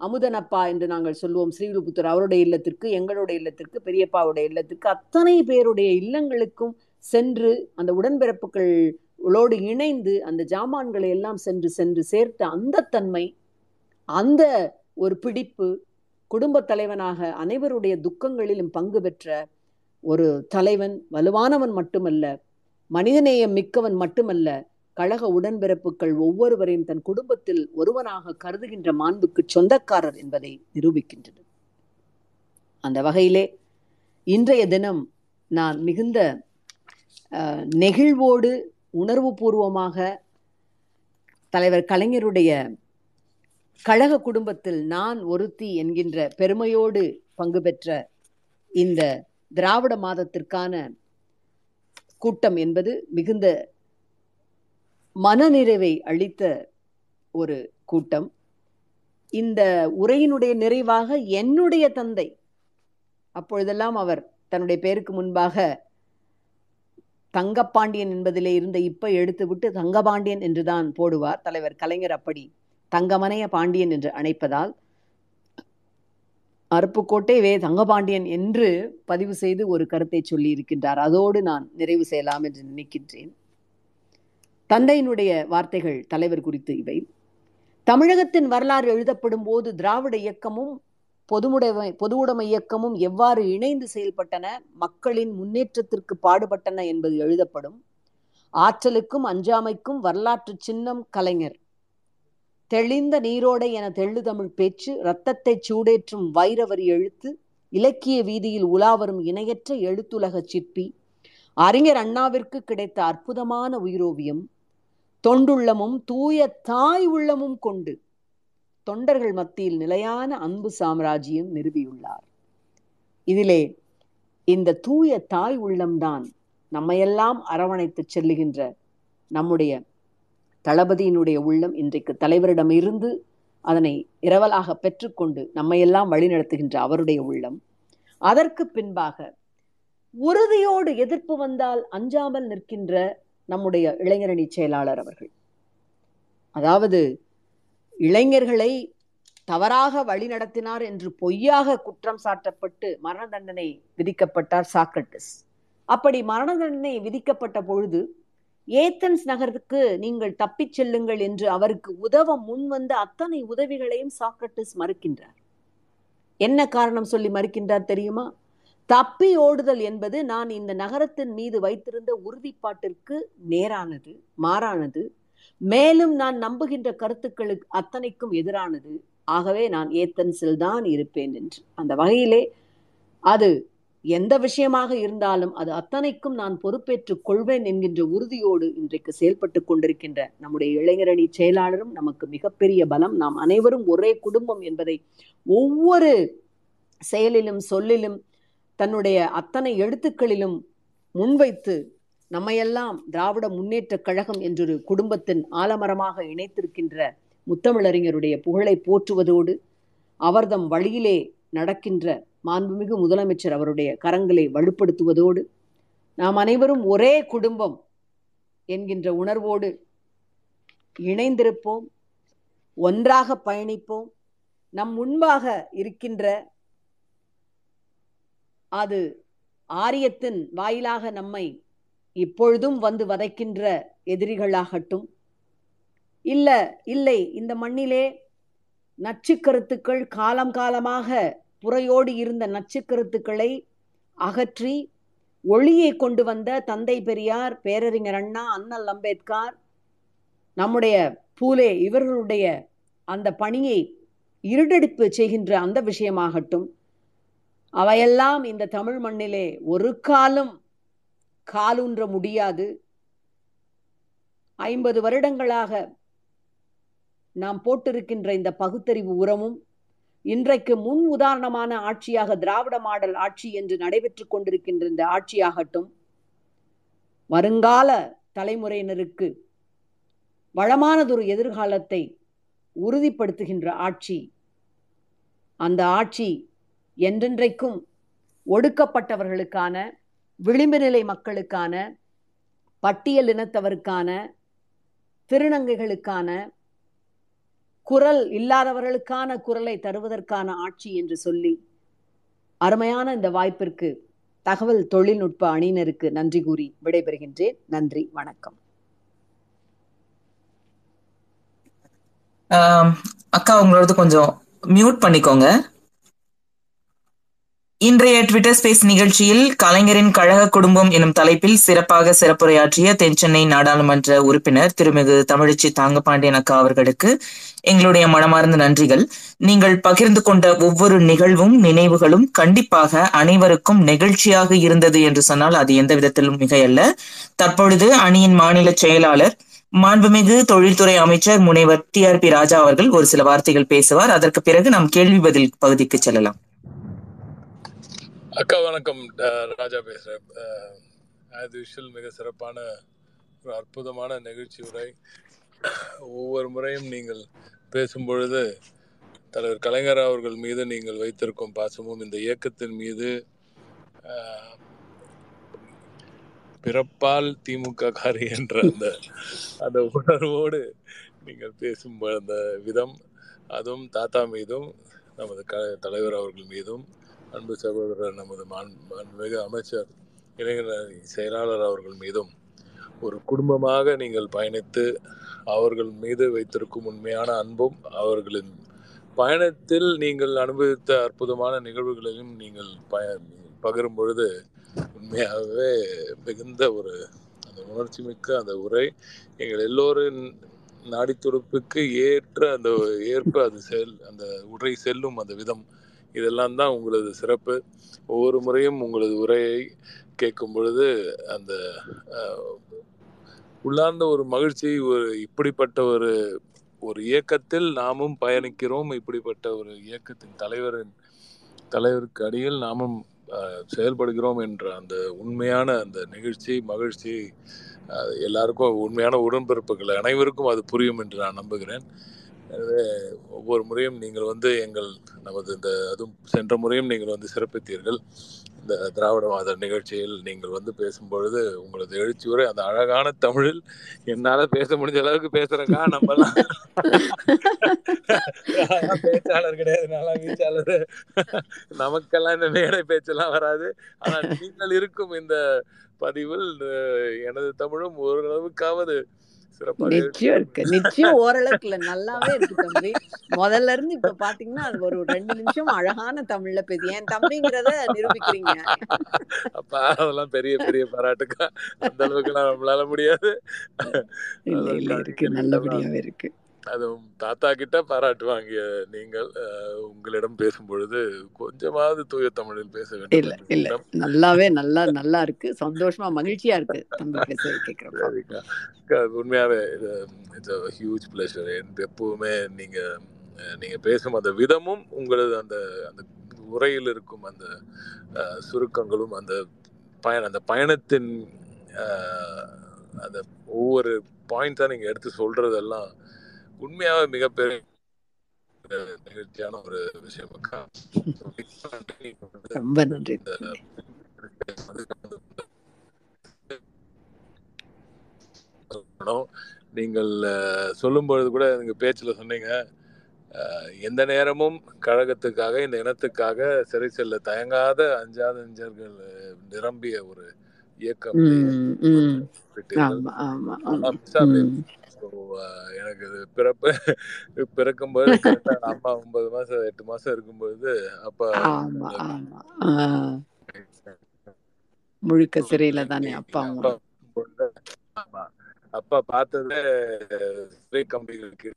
அமுதனப்பா என்று நாங்கள் சொல்லுவோம் ஸ்ரீவில்லிபுத்தூர் அவருடைய இல்லத்திற்கு எங்களுடைய இல்லத்திற்கு பெரியப்பாவுடைய இல்லத்திற்கு அத்தனை பேருடைய இல்லங்களுக்கும் சென்று அந்த உடன்பிறப்புகளோடு இணைந்து அந்த ஜாமான்களை எல்லாம் சென்று சென்று சேர்த்த அந்த தன்மை அந்த ஒரு பிடிப்பு குடும்ப தலைவனாக அனைவருடைய துக்கங்களிலும் பங்கு பெற்ற ஒரு தலைவன் வலுவானவன் மட்டுமல்ல மனிதநேயம் மிக்கவன் மட்டுமல்ல கழக உடன்பிறப்புகள் ஒவ்வொருவரையும் தன் குடும்பத்தில் ஒருவனாக கருதுகின்ற மாண்புக்கு சொந்தக்காரர் என்பதை நிரூபிக்கின்றது. அந்த வகையிலே இன்றைய தினம் நான் மிகுந்த நெகிழ்வோடு உணர்வு பூர்வமாக தலைவர் கலைஞருடைய கழக குடும்பத்தில் நான் ஒருத்தி என்கின்ற பெருமையோடு பங்கு பெற்ற இந்த திராவிட மாதத்திற்கான கூட்டம் என்பது மிகுந்த மனநிறைவை அளித்த ஒரு கூட்டம். இந்த உரையினுடைய நிறைவாக என்னுடைய தந்தை அப்பொழுதெல்லாம் அவர் தன்னுடைய பேருக்கு முன்பாக தங்கப்பாண்டியன் என்பதிலே இருந்த இப்ப எடுத்துவிட்டு தங்கபாண்டியன் என்றுதான் போடுவார். தலைவர் கலைஞர் அப்படி தங்கமனைய பாண்டியன் என்று அழைப்பதால் அருப்புக்கோட்டை வே தங்கபாண்டியன் என்று பதிவு செய்து ஒரு கருத்தை சொல்லி இருக்கின்றார் அதோடு நான் நிறைவு செய்யலாம் என்று நினைக்கின்றேன். தந்தையினுடைய வார்த்தைகள் தலைவர் குறித்து இவை. தமிழகத்தின் வரலாறு எழுதப்படும் போது திராவிட இயக்கமும் பொதுவுடைமை பொதுவுடைமை இயக்கமும் எவ்வாறு இணைந்து செயல்பட்டன மக்களின் முன்னேற்றத்திற்கு பாடுபட்டன என்பது எழுதப்படும். ஆற்றலுக்கும் அஞ்சாமைக்கும் வரலாற்று சின்னம் கலைஞர் தெளிந்த நீரோடை என தெள்ளு தமிழ் பேச்சு இரத்தத்தை சூடேற்றும் வைரவரி எழுத்து இலக்கிய வீதியில் உலாவரும் இணையற்ற எழுத்துலக சிற்பி அறிஞர் அண்ணாவிற்கு கிடைத்த அற்புதமான உயிரோவியம் தொண்டுள்ளமும் தூய தாய் உள்ளமும் கொண்டு தொண்டர்கள் மத்தியில் நிலையான அன்பு சாம்ராஜ்யம் நிறுவியுள்ளார். இதிலே இந்த தூய தாய் உள்ளம்தான் நம்மையெல்லாம் அரவணைத்து செல்லுகின்ற நம்முடைய தளபதியினுடைய உள்ளம் இன்றைக்கு தலைவரிடம் இருந்து அதனை இரவலாக பெற்றுக்கொண்டு நம்மையெல்லாம் வழிநடத்துகின்ற அவருடைய உள்ளம். அதற்கு பின்பாக உறுதியோடு எதிர்ப்பு வந்தால் அஞ்சாமல் நிற்கின்ற நம்முடைய இளைஞரணி செயலாளர் அவர்கள். அதாவது இளைஞர்களை தவறாக வழிநடத்தினார் என்று பொய்யாக குற்றம் சாட்டப்பட்டு மரண தண்டனை விதிக்கப்பட்டார் சாக்ரட்டிஸ். அப்படி மரண தண்டனை விதிக்கப்பட்ட பொழுது ஏத்தன்ஸ் நகருக்கு நீங்கள் தப்பிச் செல்லுங்கள் என்று அவருக்கு உதவ முன்வந்த அத்தனை உதவிகளையும் சாக்ரட்டிஸ் மறுக்கின்றார். என்ன காரணம் சொல்லி மறுக்கின்றார் தெரியுமா? தப்பி ஓடுதல் என்பது நான் இந்த நகரத்தின் மீது வைத்திருந்த உறுதிப்பாட்டிற்கு நேரானது மாறானது. மேலும் நான் நம்புகின்ற கருத்துக்களுக்கு அத்தனைக்கும் எதிரானது. ஆகவே நான் ஏத்தன்ஸில் தான் இருப்பேன் என்று. அந்த வகையிலே அது எந்த விஷயமாக இருந்தாலும் அது அத்தனைக்கும் நான் பொறுப்பேற்றுக் கொள்வேன் என்கின்ற உறுதியோடு இன்றைக்கு செயல்பட்டு கொண்டிருக்கின்ற நம்முடைய இளைஞரணி செயலாளரும் நமக்கு மிகப்பெரிய பலம். நாம் அனைவரும் ஒரே குடும்பம் என்பதை ஒவ்வொரு செயலிலும் சொல்லிலும் தன்னுடைய அத்தனை எழுத்துக்களிலும் முன்வைத்து நம்மையெல்லாம் திராவிட முன்னேற்ற கழகம் என்றொரு குடும்பத்தின் ஆலமரமாக இணைத்திருக்கின்ற முத்தமிழறிஞருடைய புகழை போற்றுவதோடு அவர்தம் வழியிலே நடக்கின்ற மாண்புமிகு முதலமைச்சர் அவருடைய கரங்களை வலுப்படுத்துவதோடு நாம் அனைவரும் ஒரே குடும்பம் என்கின்ற உணர்வோடு இணைந்திருப்போம் ஒன்றாக பயணிப்போம். நம் முன்பாக இருக்கின்ற அது ஆரியத்தின் வாயிலாக நம்மை இப்பொழுதும் வந்து வதைக்கின்ற எதிரிகளாகட்டும். இல்ல இல்லை இந்த மண்ணிலே நச்சு கருத்துக்கள் காலம் காலமாக புறையோடு இருந்த நச்சு கருத்துக்களை அகற்றி ஒளியை கொண்டு வந்த தந்தை பெரியார் பேரறிஞர் அண்ணா அண்ணல் அம்பேத்கர் நம்முடைய பூலே இவர்களுடைய அந்த பணியை இருடெடுப்பு செய்கின்ற அந்த விஷயமாகட்டும் அவையெல்லாம் இந்த தமிழ் மண்ணிலே ஒரு காலம் காலூன்ற முடியாது. ஐம்பது வருடங்களாக நாம் போட்டிருக்கின்ற இந்த பகுத்தறிவு உரமும் இன்றைக்கு முன் உதாரணமான ஆட்சியாக திராவிட மாடல் ஆட்சி என்று நடைபெற்று கொண்டிருக்கின்ற இந்த ஆட்சியாகட்டும் வருங்கால தலைமுறையினருக்கு வளமானதொரு எதிர்காலத்தை உறுதிப்படுத்துகின்ற ஆட்சி. அந்த ஆட்சி என்றென்றைக்கும் ஒடுக்கப்பட்டவர்களுக்கான விளிம்பு நிலை மக்களுக்கான பட்டியல் இனத்தவருக்கான திருநங்கைகளுக்கான குரல் இல்லாதவர்களுக்கான குரலை தருவதற்கான ஆட்சி என்று சொல்லி அருமையான இந்த வாய்ப்பிற்கு தகவல் தொழில்நுட்ப அணியினருக்கு நன்றி கூறி விடைபெறுகின்றேன். நன்றி வணக்கம். அக்கா உங்களோடது கொஞ்சம் மியூட் பண்ணிக்கோங்க. இன்றைய ட்விட்டர் ஸ்பேஸ் நிகழ்ச்சியில் கலைஞரின் கழக குடும்பம் எனும் தலைப்பில் சிறப்பாக சிறப்புரையாற்றிய தென்சென்னை நாடாளுமன்ற உறுப்பினர் திருமிகு தமிழச்சி தாங்கபாண்டியன் அக்கா அவர்களுக்கு எங்களுடைய மனமார்ந்த நன்றிகள். நீங்கள் பகிர்ந்து கொண்ட ஒவ்வொரு நிகழ்வும் நினைவுகளும் கண்டிப்பாக அனைவருக்கும் நெகிழ்ச்சியாக இருந்தது என்று சொன்னால் அது எந்த விதத்திலும் மிகையல்ல. தற்பொழுது அணியின் மாநில செயலாளர் மாண்புமிகு தொழில்துறை அமைச்சர் முனைவர் டி ஆர் பி ராஜா அவர்கள் ஒரு சில வார்த்தைகள் பேசுவார். அதற்கு பிறகு நாம் கேள்வி பதில் பகுதிக்கு செல்லலாம். அக்கா வணக்கம். ராஜா பேசுகிறேன் ஆஸ் யூஷுவல் மிக சிறப்பான ஒரு அற்புதமான நிகழ்ச்சி உரை. ஒவ்வொரு முறையும் நீங்கள் பேசும் பொழுது தலைவர் கலைஞர் அவர்கள் மீது நீங்கள் வைத்திருக்கும் பாசமும் இந்த இயக்கத்தின் மீது பிறப்பால் திமுக காரி என்ற அந்த அந்த உணர்வோடு நீங்கள் பேசும் அந்த விதம் அதுவும் தாத்தா மீதும் நமது க தலைவர் அவர்கள் மீதும் அன்பு சகோதரர் நமது மாண்புமிகு அமைச்சர் இளைஞர் செயலாளர் அவர்கள் மீதும் ஒரு குடும்பமாக நீங்கள் பயணித்து அவர்கள் மீது வைத்திருக்கும் உண்மையான அன்பும் அவர்களின் பயணத்தில் நீங்கள் அனுபவித்த அற்புதமான நிகழ்வுகளையும் நீங்கள் பய பகிரும் பொழுது உண்மையாகவே மிகுந்த ஒரு அந்த உணர்ச்சி மிக்க அந்த உரை எங்கள் எல்லோரின் நாடித்துடுப்புக்கு ஏற்ற அந்த ஏற்ப அது செல் அந்த உரை செல்லும் அந்த விதம் இதெல்லாம் தான் உங்களது சிறப்பு. ஒவ்வொரு முறையும் உங்களது உரையை கேட்கும் பொழுது அந்த உள்ளார்ந்த ஒரு மகிழ்ச்சி ஒரு இப்படிப்பட்ட ஒரு ஒரு இயக்கத்தில் நாமும் பயணிக்கிறோம். இப்படிப்பட்ட ஒரு இயக்கத்தின் தலைவரின் தலைவருக்கு அடியில் நாமும் செயல்படுகிறோம் என்ற அந்த உண்மையான அந்த நிகழ்ச்சி மகிழ்ச்சி எல்லாருக்கும் உண்மையான உடன்பிறப்புகள் அனைவருக்கும் அது புரியும் என்று நான் நம்புகிறேன். எனவே ஒவ்வொரு முறையும் நீங்கள் வந்து எங்கள் நமது இந்த அதுவும் சென்ற முறையும் நீங்கள் வந்து சிறப்பித்தீர்கள். இந்த திராவிடவாத நிகழ்ச்சியில் நீங்கள் வந்து பேசும்பொழுது உங்களது எழுச்சி உரை அந்த அழகான தமிழில் என்னால பேச முடிஞ்ச அளவுக்கு பேசுறக்கா நம்ம எல்லாம் பேச்சாளர் கிடையாது நல்லா பேச்சாளர் நமக்கெல்லாம் இந்த மேடை பேச்செல்லாம் வராது. ஆனா நீங்கள் இருக்கும் இந்த பதிவில் எனது தமிழும் ஓரளவுக்காவது நிச்சயம் இருக்கு. நிச்சயம் ஓரளவுக்கு இல்ல நல்லாவே இருக்கு தம்பி. முதல்ல இருந்து இப்ப பாத்தீங்கன்னா அது ஒரு ரெண்டு நிமிஷம் அழகான தமிழ்ல பேசி. என் தம்பிங்கிறத நிரூபிக்கிறீங்க. அப்பா அதெல்லாம் பெரிய பெரிய பாராட்டுக்கா அந்த அளவுக்குலாம் நம்மளால முடியாது. இருக்கு. நல்லபடியாவே இருக்கு. அதுவும் தாத்தா கிட்ட பாராட்டு வாங்கிய நீங்கள் உங்களிடம் பேசும் பொழுது கொஞ்சமாவது தூய தமிழில் பேச வேண்டும் இல்ல இல்ல. நல்லாவே நல்லா நல்லா இருக்கு. சந்தோஷமா மகிழ்ச்சியா இருக்கு உண்மையாவே இட்ஸ் ஹியூஜ் பிளஷர் எப்பவுமே நீங்க நீங்க பேசும் அந்த விதமும் உங்களது அந்த அந்த உரையில் இருக்கும் அந்த சுருக்கங்களும் அந்த பயண அந்த பயணத்தின் அந்த ஒவ்வொரு பாயிண்ட்ஸா நீங்க எடுத்து சொல்றதெல்லாம் உண்மையாவே மிகப்பெரிய நிகழ்ச்சியான ஒரு விஷயம். (laughs) ரொம்ப நன்றி. (laughs) நீங்கள் சொல்லும் பொழுது கூட நீங்க பேச்சுல சொன்னீங்க. எந்த நேரமும் கழகத்துக்காக இந்த இனத்துக்காக சிறை செல்ல தயங்காத அஞ்சாத நெஞ்சர்கள் அஹ், நிரம்பிய ஒரு இயக்கம். ஸோ எனக்கு இது பிறப்பு பிறக்கும்போது கரெக்டா அம்மா ஒன்பது மாசம் எட்டு மாசம் இருக்கும்பொழுது அப்பா முழுக்க சிறையில தானே அப்பா ஆமா. அப்பா பார்த்ததே சிறை கம்பிகளுக்கு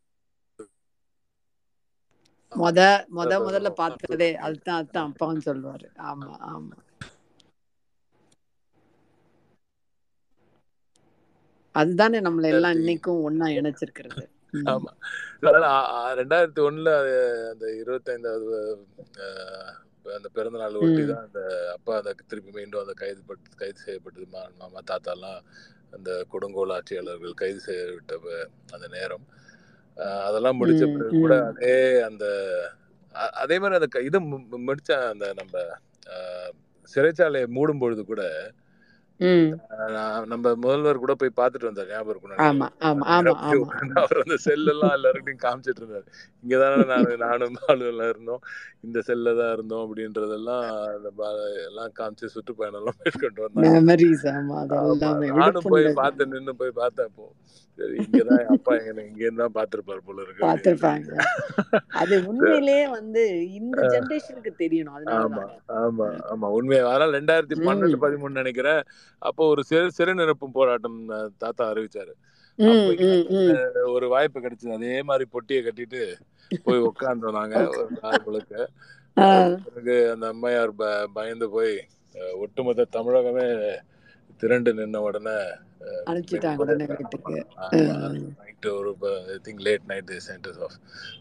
முத முத முதல்ல பார்த்ததே அதுதான் அதுதான் அப்பாவும் சொல்லுவாரு. ஆமா ஆமா. அதுதானே நம்மள எல்லாம் இன்னைக்கும் ஒன்னா இணைச்சிருக்கிறது. ஆமா. அதனால ரெண்டாயிரத்தி ஒண்ணுல அந்த இருபத்தைந்தாவது அந்த பிறந்த நாள் ஒட்டி தான் அந்த அப்பா அந்த திருப்பி மீண்டும் அந்த கைது பட்டு கைது செய்யப்பட்டது. மாமா தாத்தா எல்லாம் அந்த கொடுங்கோல் ஆட்சியாளர்கள் கைது செய்யப்பட்ட அந்த நேரம். அதெல்லாம் முடிச்ச பிறகு கூட அதே அந்த அதே மாதிரி அந்த இது முடிச்ச அந்த நம்ம சிறைச்சாலையை மூடும் பொழுது கூட நம்ம முதல்வர் கூட போய் பார்த்துட்டு வந்தார் ஞாபகம் ஆமா அவர் அந்த செல்லெல்லாம் எல்லாருக்கிட்டையும் காமிச்சிட்டு இருந்தார். இங்கதானே நான் நானும் எல்லாம் இருந்தோம். இந்த செல்ல தான் இருந்தோம் அப்படின்றதெல்லாம் எல்லாம் காமிச்சு சுற்றுப்பயணம் எல்லாம் மேற்கொண்டு வந்தாங்க. நானும் போய் விழுப்புண்கள் பார்த்து நின்னு போய் பார்த்தேன் அப்போ சரி இங்கதான் அப்பா எங்க இங்க இருந்து தான் பார்த்திருப்பாரு போல இருக்கு அப்படின்னு. பார்த்திருப்பாங்க. அது உண்மையிலேயே வந்து இந்த ஜெனரேஷனுக்கு தெரியணும் ஆமா ஆமா ஆமா. உண்மையா அதனால ரெண்டாயிரத்தி பன்னெண்டு பதிமூணு நினைக்கிறேன். அப்போ ஒரு சிறு சிறு நிரப்பும் போராட்டம் தாத்தா அறிவிச்சாரு. ஒரு வாய்ப்பு கிடைச்சது. அதே மாதிரி பொட்டியை கட்டிட்டு போய் உட்கார்ந்தோம் நாங்க (laughs) ஒரு நாள் முழுக்க. ஆஹ் அதுக்கு பிறகு அந்த அம்மையார் ப பயந்து போய் ஒட்டுமொத்த தமிழகமே திரண்டு நின்ன உடனே அனுப்பிச்சிட்டாங்க உடனே வீட்டுக்கு. ஒரு I think late night centres off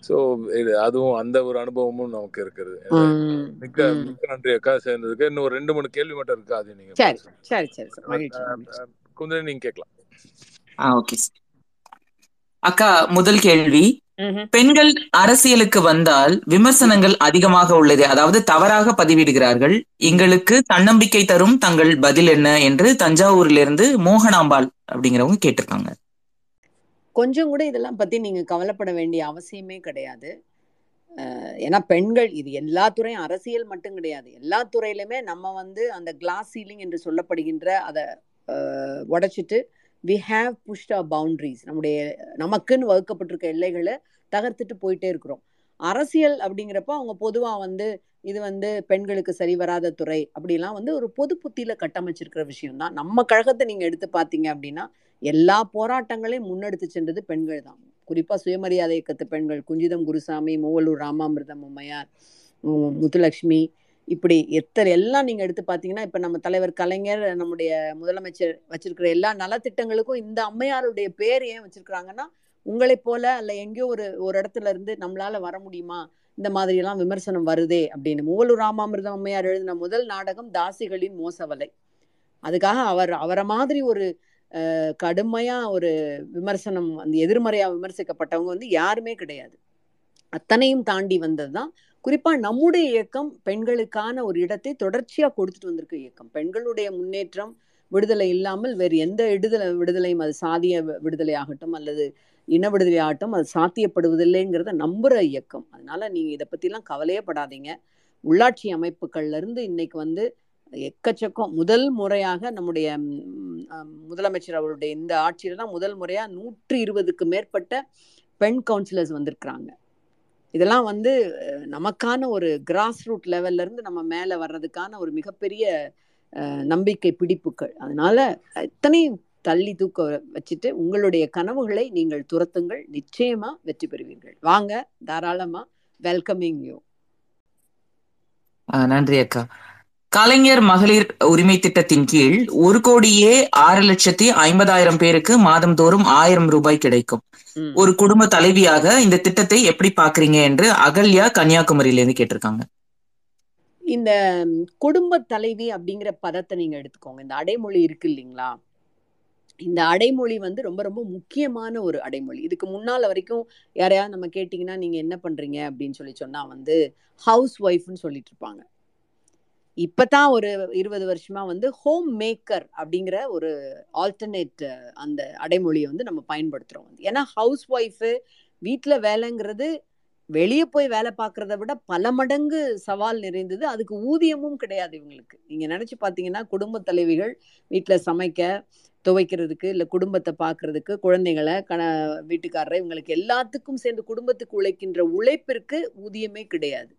so இது அதுவும் அந்த ஒரு அனுபவமும் நமக்கு இருக்குது. மிக்க மிக்க நன்றி அக்கா சேர்ந்ததுக்கு. இன்னும் ஒரு ரெண்டு மூணு கேள்வி மட்டும் இருக்கு அது நீங்க சரி சரி குந்திரி நீங்க கேட்கலாம். ஆ ஓகே அக்கா முதல் கேள்வி. பெண்கள் அரசியலுக்கு வந்தால் விமர்சனங்கள் அதிகமாக உள்ளது அதாவது தவறாக பதிவிடுகிறார்கள். எங்களுக்கு தன்னம்பிக்கை தரும் தங்கள் பதில் என்ன என்று தஞ்சாவூரிலிருந்து மோகனாம்பாள் அப்படிங்கிறவங்க கேட்டிருக்காங்க. கொஞ்சம் கூட இதெல்லாம் பத்தி நீங்க கவலைப்பட வேண்டிய அவசியமே கிடையாது. அஹ் ஏன்னா பெண்கள் இது எல்லா துறையும் அரசியல் மட்டும் கிடையாது. எல்லா துறையிலுமே நம்ம வந்து அந்த கிளாஸ் சீலிங் என்று சொல்லப்படுகின்ற அதை உடைச்சிட்டு we have pushed a boundaries நம்முடைய நமக்குன்னு வகுக்கப்பட்டிருக்க எல்லைகளை தகர்த்துட்டு போயிட்டே இருக்கிறோம். அரசியல் அப்படிங்கிறப்ப அவங்க பொதுவாக வந்து இது வந்து பெண்களுக்கு சரி வராத துறை அப்படிலாம் வந்து ஒரு பொது புத்தியில் கட்டமைச்சிருக்கிற விஷயம்தான். நம்ம கழகத்தை நீங்கள் எடுத்து பார்த்தீங்க அப்படின்னா எல்லா போராட்டங்களையும் முன்னெடுத்து சென்றது பெண்கள் தான். குறிப்பாக சுயமரியாதை இயக்கத்து பெண்கள் குஞ்சிதம் குருசாமி மூவலூர் ராமாமிர்தம் அம்மையார் முத்துலக்ஷ்மி இப்படி எத்தனை எல்லாம் நீங்க எடுத்து பாத்தீங்கன்னா இப்ப நம்ம தலைவர் கலைஞர் நம்முடைய முதலமைச்சர் வச்சிருக்கிற எல்லா நலத்திட்டங்களுக்கும் இந்த அம்மையாருடைய பேர் ஏன் வச்சிருக்கிறாங்கன்னா உங்களைப் போல அல்ல எங்கேயோ ஒரு ஒரு இடத்துல இருந்து நம்மளால வர முடியுமா? இந்த மாதிரி எல்லாம் விமர்சனம் வருதே அப்படின்னு. மூவலூர் ராமாமிர்தம் அம்மையார் எழுதின முதல் நாடகம் தாசிகளின் மோசவலை. அதுக்காக அவர் அவரை மாதிரி ஒரு அஹ், கடுமையா ஒரு விமர்சனம் அந்த எதிர்மறையா விமர்சிக்கப்பட்டவங்க வந்து யாருமே கிடையாது. அத்தனையும் தாண்டி வந்ததுதான் குறிப்பா நம்முடைய இயக்கம் பெண்களுக்கான ஒரு இடத்தை தொடர்ச்சியா கொடுத்துட்டு வந்திருக்க இயக்கம். பெண்களுடைய முன்னேற்றம் விடுதலை இல்லாமல் வேறு எந்த விடுதலை விடுதலையும் அது சாதிய விடுதலை ஆகட்டும் அல்லது இன விடுதலை ஆகட்டும் அது சாத்தியப்படுவதில்லைங்கிறத நம்புற இயக்கம். அதனால நீங்க இதை பத்திலாம் கவலையே படாதீங்க. உள்ளாட்சி அமைப்புகள்ல இருந்து இன்னைக்கு வந்து எக்கச்சக்கம் முதல் முறையாக நம்முடைய முதலமைச்சர் அவருடைய இந்த ஆட்சியில தான் முதல் முறையா நூற்றி இருபதுக்கு மேற்பட்ட பெண் கவுன்சிலர்ஸ் வந்திருக்கிறாங்க. இதெல்லாம் வந்து அஹ், நமக்கான ஒரு கிராஸ் ரூட் லெவல்ல இருந்து நம்ம மேல வர்றதுக்கான ஒரு மிகப்பெரிய அஹ், நம்பிக்கை பிடிப்புகள். அதனால எத்தனையும் தள்ளி தூக்க வச்சுட்டு உங்களுடைய கனவுகளை நீங்கள் துரத்துங்கள். நிச்சயமா வெற்றி பெறுவீர்கள். வாங்க தாராளமா வெல்கமிங் யூ ஆஹ் நன்றி அக்கா. கலைஞர் மகளிர் உரிமை திட்டத்தின் கீழ் ஒரு கோடியே ஆறு லட்சத்தி ஐம்பதாயிரம் பேருக்கு மாதம்தோறும் ஆயிரம் ரூபாய் கிடைக்கும். ஒரு குடும்ப தலைவியாக இந்த திட்டத்தை எப்படி பாக்குறீங்க என்று அகல்யா கன்னியாகுமரியில கேட்டிருக்காங்க. இந்த குடும்ப தலைவி அப்படிங்கிற பதத்தை நீங்க எடுத்துக்கோங்க. இந்த அடைமொழி இருக்கு இல்லைங்களா? இந்த அடைமொழி வந்து ரொம்ப ரொம்ப முக்கியமான ஒரு அடைமொழி. இதுக்கு முன்னால வரைக்கும் யாரையாவது நம்ம கேட்டிங்கன்னா நீங்க என்ன பண்றீங்க அப்படின்னு சொல்லி சொன்னா வந்து ஹவுஸ் ஒய்ஃப்னு சொல்லிட்டு இருப்பாங்க. இப்பதான் ஒரு இருபது வருஷமா வந்து ஹோம் மேக்கர் அப்படிங்கிற ஒரு ஆல்டர்னேட் அந்த அடைமொழியை வந்து நம்ம பயன்படுத்துறோம். ஏன்னா ஹவுஸ் ஒய்ஃபு வீட்டுல வேலைங்கிறது வெளியே போய் வேலை பார்க்கறத விட பல மடங்கு சவால் நிறைந்தது. அதுக்கு ஊதியமும் கிடையாது இவங்களுக்கு. நீங்க நினைச்சு பார்த்தீங்கன்னா குடும்ப தலைவிகள் வீட்டுல சமைக்க துவைக்கிறதுக்கு இல்லை குடும்பத்தை பார்க்கறதுக்கு குழந்தைகளை கண வீட்டுக்காரரை இவங்களுக்கு எல்லாத்துக்கும் சேர்ந்து குடும்பத்துக்கு உழைக்கின்ற உழைப்பிற்கு ஊதியமே கிடையாது.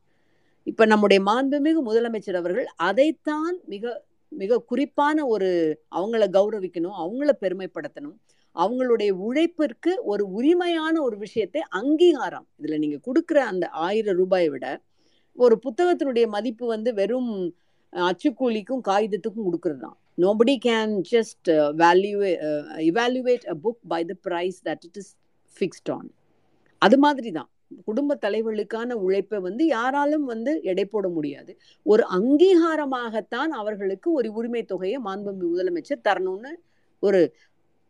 இப்ப நம்முடைய மாண்புமிகு முதலமைச்சர் அவர்கள் அதைத்தான் மிக மிக குறிப்பான ஒரு அவங்கள கௌரவிக்கணும் அவங்கள பெருமைப்படுத்தணும் அவங்களுடைய உழைப்பிற்கு ஒரு உரிமையான ஒரு விஷயத்தை அங்கீகாரம். இதுல நீங்க கொடுக்குற அந்த ஆயிரம் ரூபாயை விட ஒரு புத்தகத்தினுடைய மதிப்பு வந்து வெறும் அச்சுக்கூலிக்கும் காகிதத்துக்கும் கொடுக்கறது தான் nobody can just value evaluate a book by the price that it is fixed on அது மாதிரி தான் குடும்ப தலைவர்களுக்கான உழைப்பை வந்து யாராலும் வந்து எடை போட முடியாது. ஒரு அங்கீகாரமாகத்தான் அவர்களுக்கு ஒரு உரிமை தொகையை மாண்புமிகு முதலமைச்சர் தரணும்னு ஒரு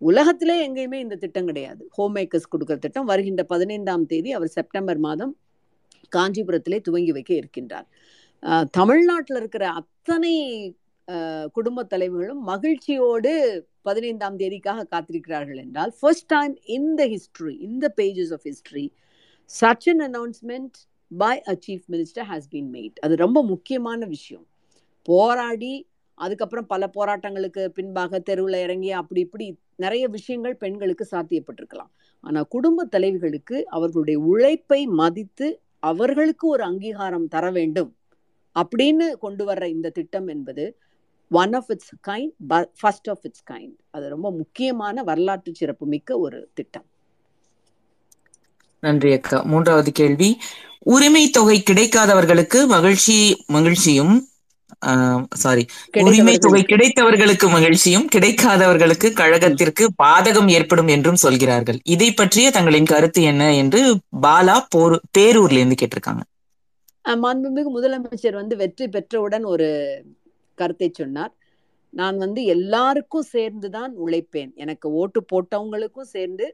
உலகத்திலே எங்கேயுமே இந்த திட்டம் கிடையாது. ஹோம் மேக்கர்ஸ் கொடுக்குற திட்டம் வருகின்ற பதினைந்தாம் தேதி அவர் செப்டம்பர் மாதம் காஞ்சிபுரத்திலே துவங்கி வைக்க இருக்கின்றார். தமிழ்நாட்டில் இருக்கிற அத்தனை குடும்ப தலைவர்களும் மகிழ்ச்சியோடு பதினைந்தாம் தேதிக்காக காத்திருக்கிறார்கள் என்றால் first time in the history in the pages of history such an announcement by a chief minister has been made அது ரொம்ப முக்கியமான விஷயம். போராடி அதுக்கப்புறம் பல போராட்டங்களுக்கு பின்பாக தெருவில் இறங்கி அப்படி இப்படி நிறைய விஷயங்கள் பெண்களுக்கு சாத்தியப்பட்டிருக்கலாம். ஆனால் குடும்ப தலைவிகளுக்கு அவர்களுடைய உழைப்பை மதித்து அவர்களுக்கு ஒரு அங்கீகாரம் தர வேண்டும் அப்படின்னு கொண்டு வர்ற இந்த திட்டம் என்பது one of its kind first of its kind அது ரொம்ப முக்கியமான வரலாற்று சிறப்பு மிக்க ஒரு திட்டம். நன்றி அக்கா. மூன்றாவது கேள்வி. உரிமை தொகை கிடைக்காதவர்களுக்கு மகிழ்ச்சி மகிழ்ச்சியும் சாரி உரிமை தொகை கிடைத்தவர்களுக்கு மகிழ்ச்சியும் கிடைக்காதவர்களுக்கு கழகத்திற்கு பாதகம் ஏற்படும் என்றும் சொல்கிறார்கள். இதை பற்றிய தங்களின் கருத்து என்ன என்று பாலா போர் பேரூர்ல இருந்து கேட்டிருக்காங்க மாண்புமிகு முதலமைச்சர் வந்து வெற்றி பெற்றவுடன் ஒரு கருத்தை சொன்னார். நான் வந்து எல்லாருக்கும் சேர்ந்துதான் உழைப்பேன். எனக்கு ஓட்டு போட்டவங்களுக்கும் சேர்ந்து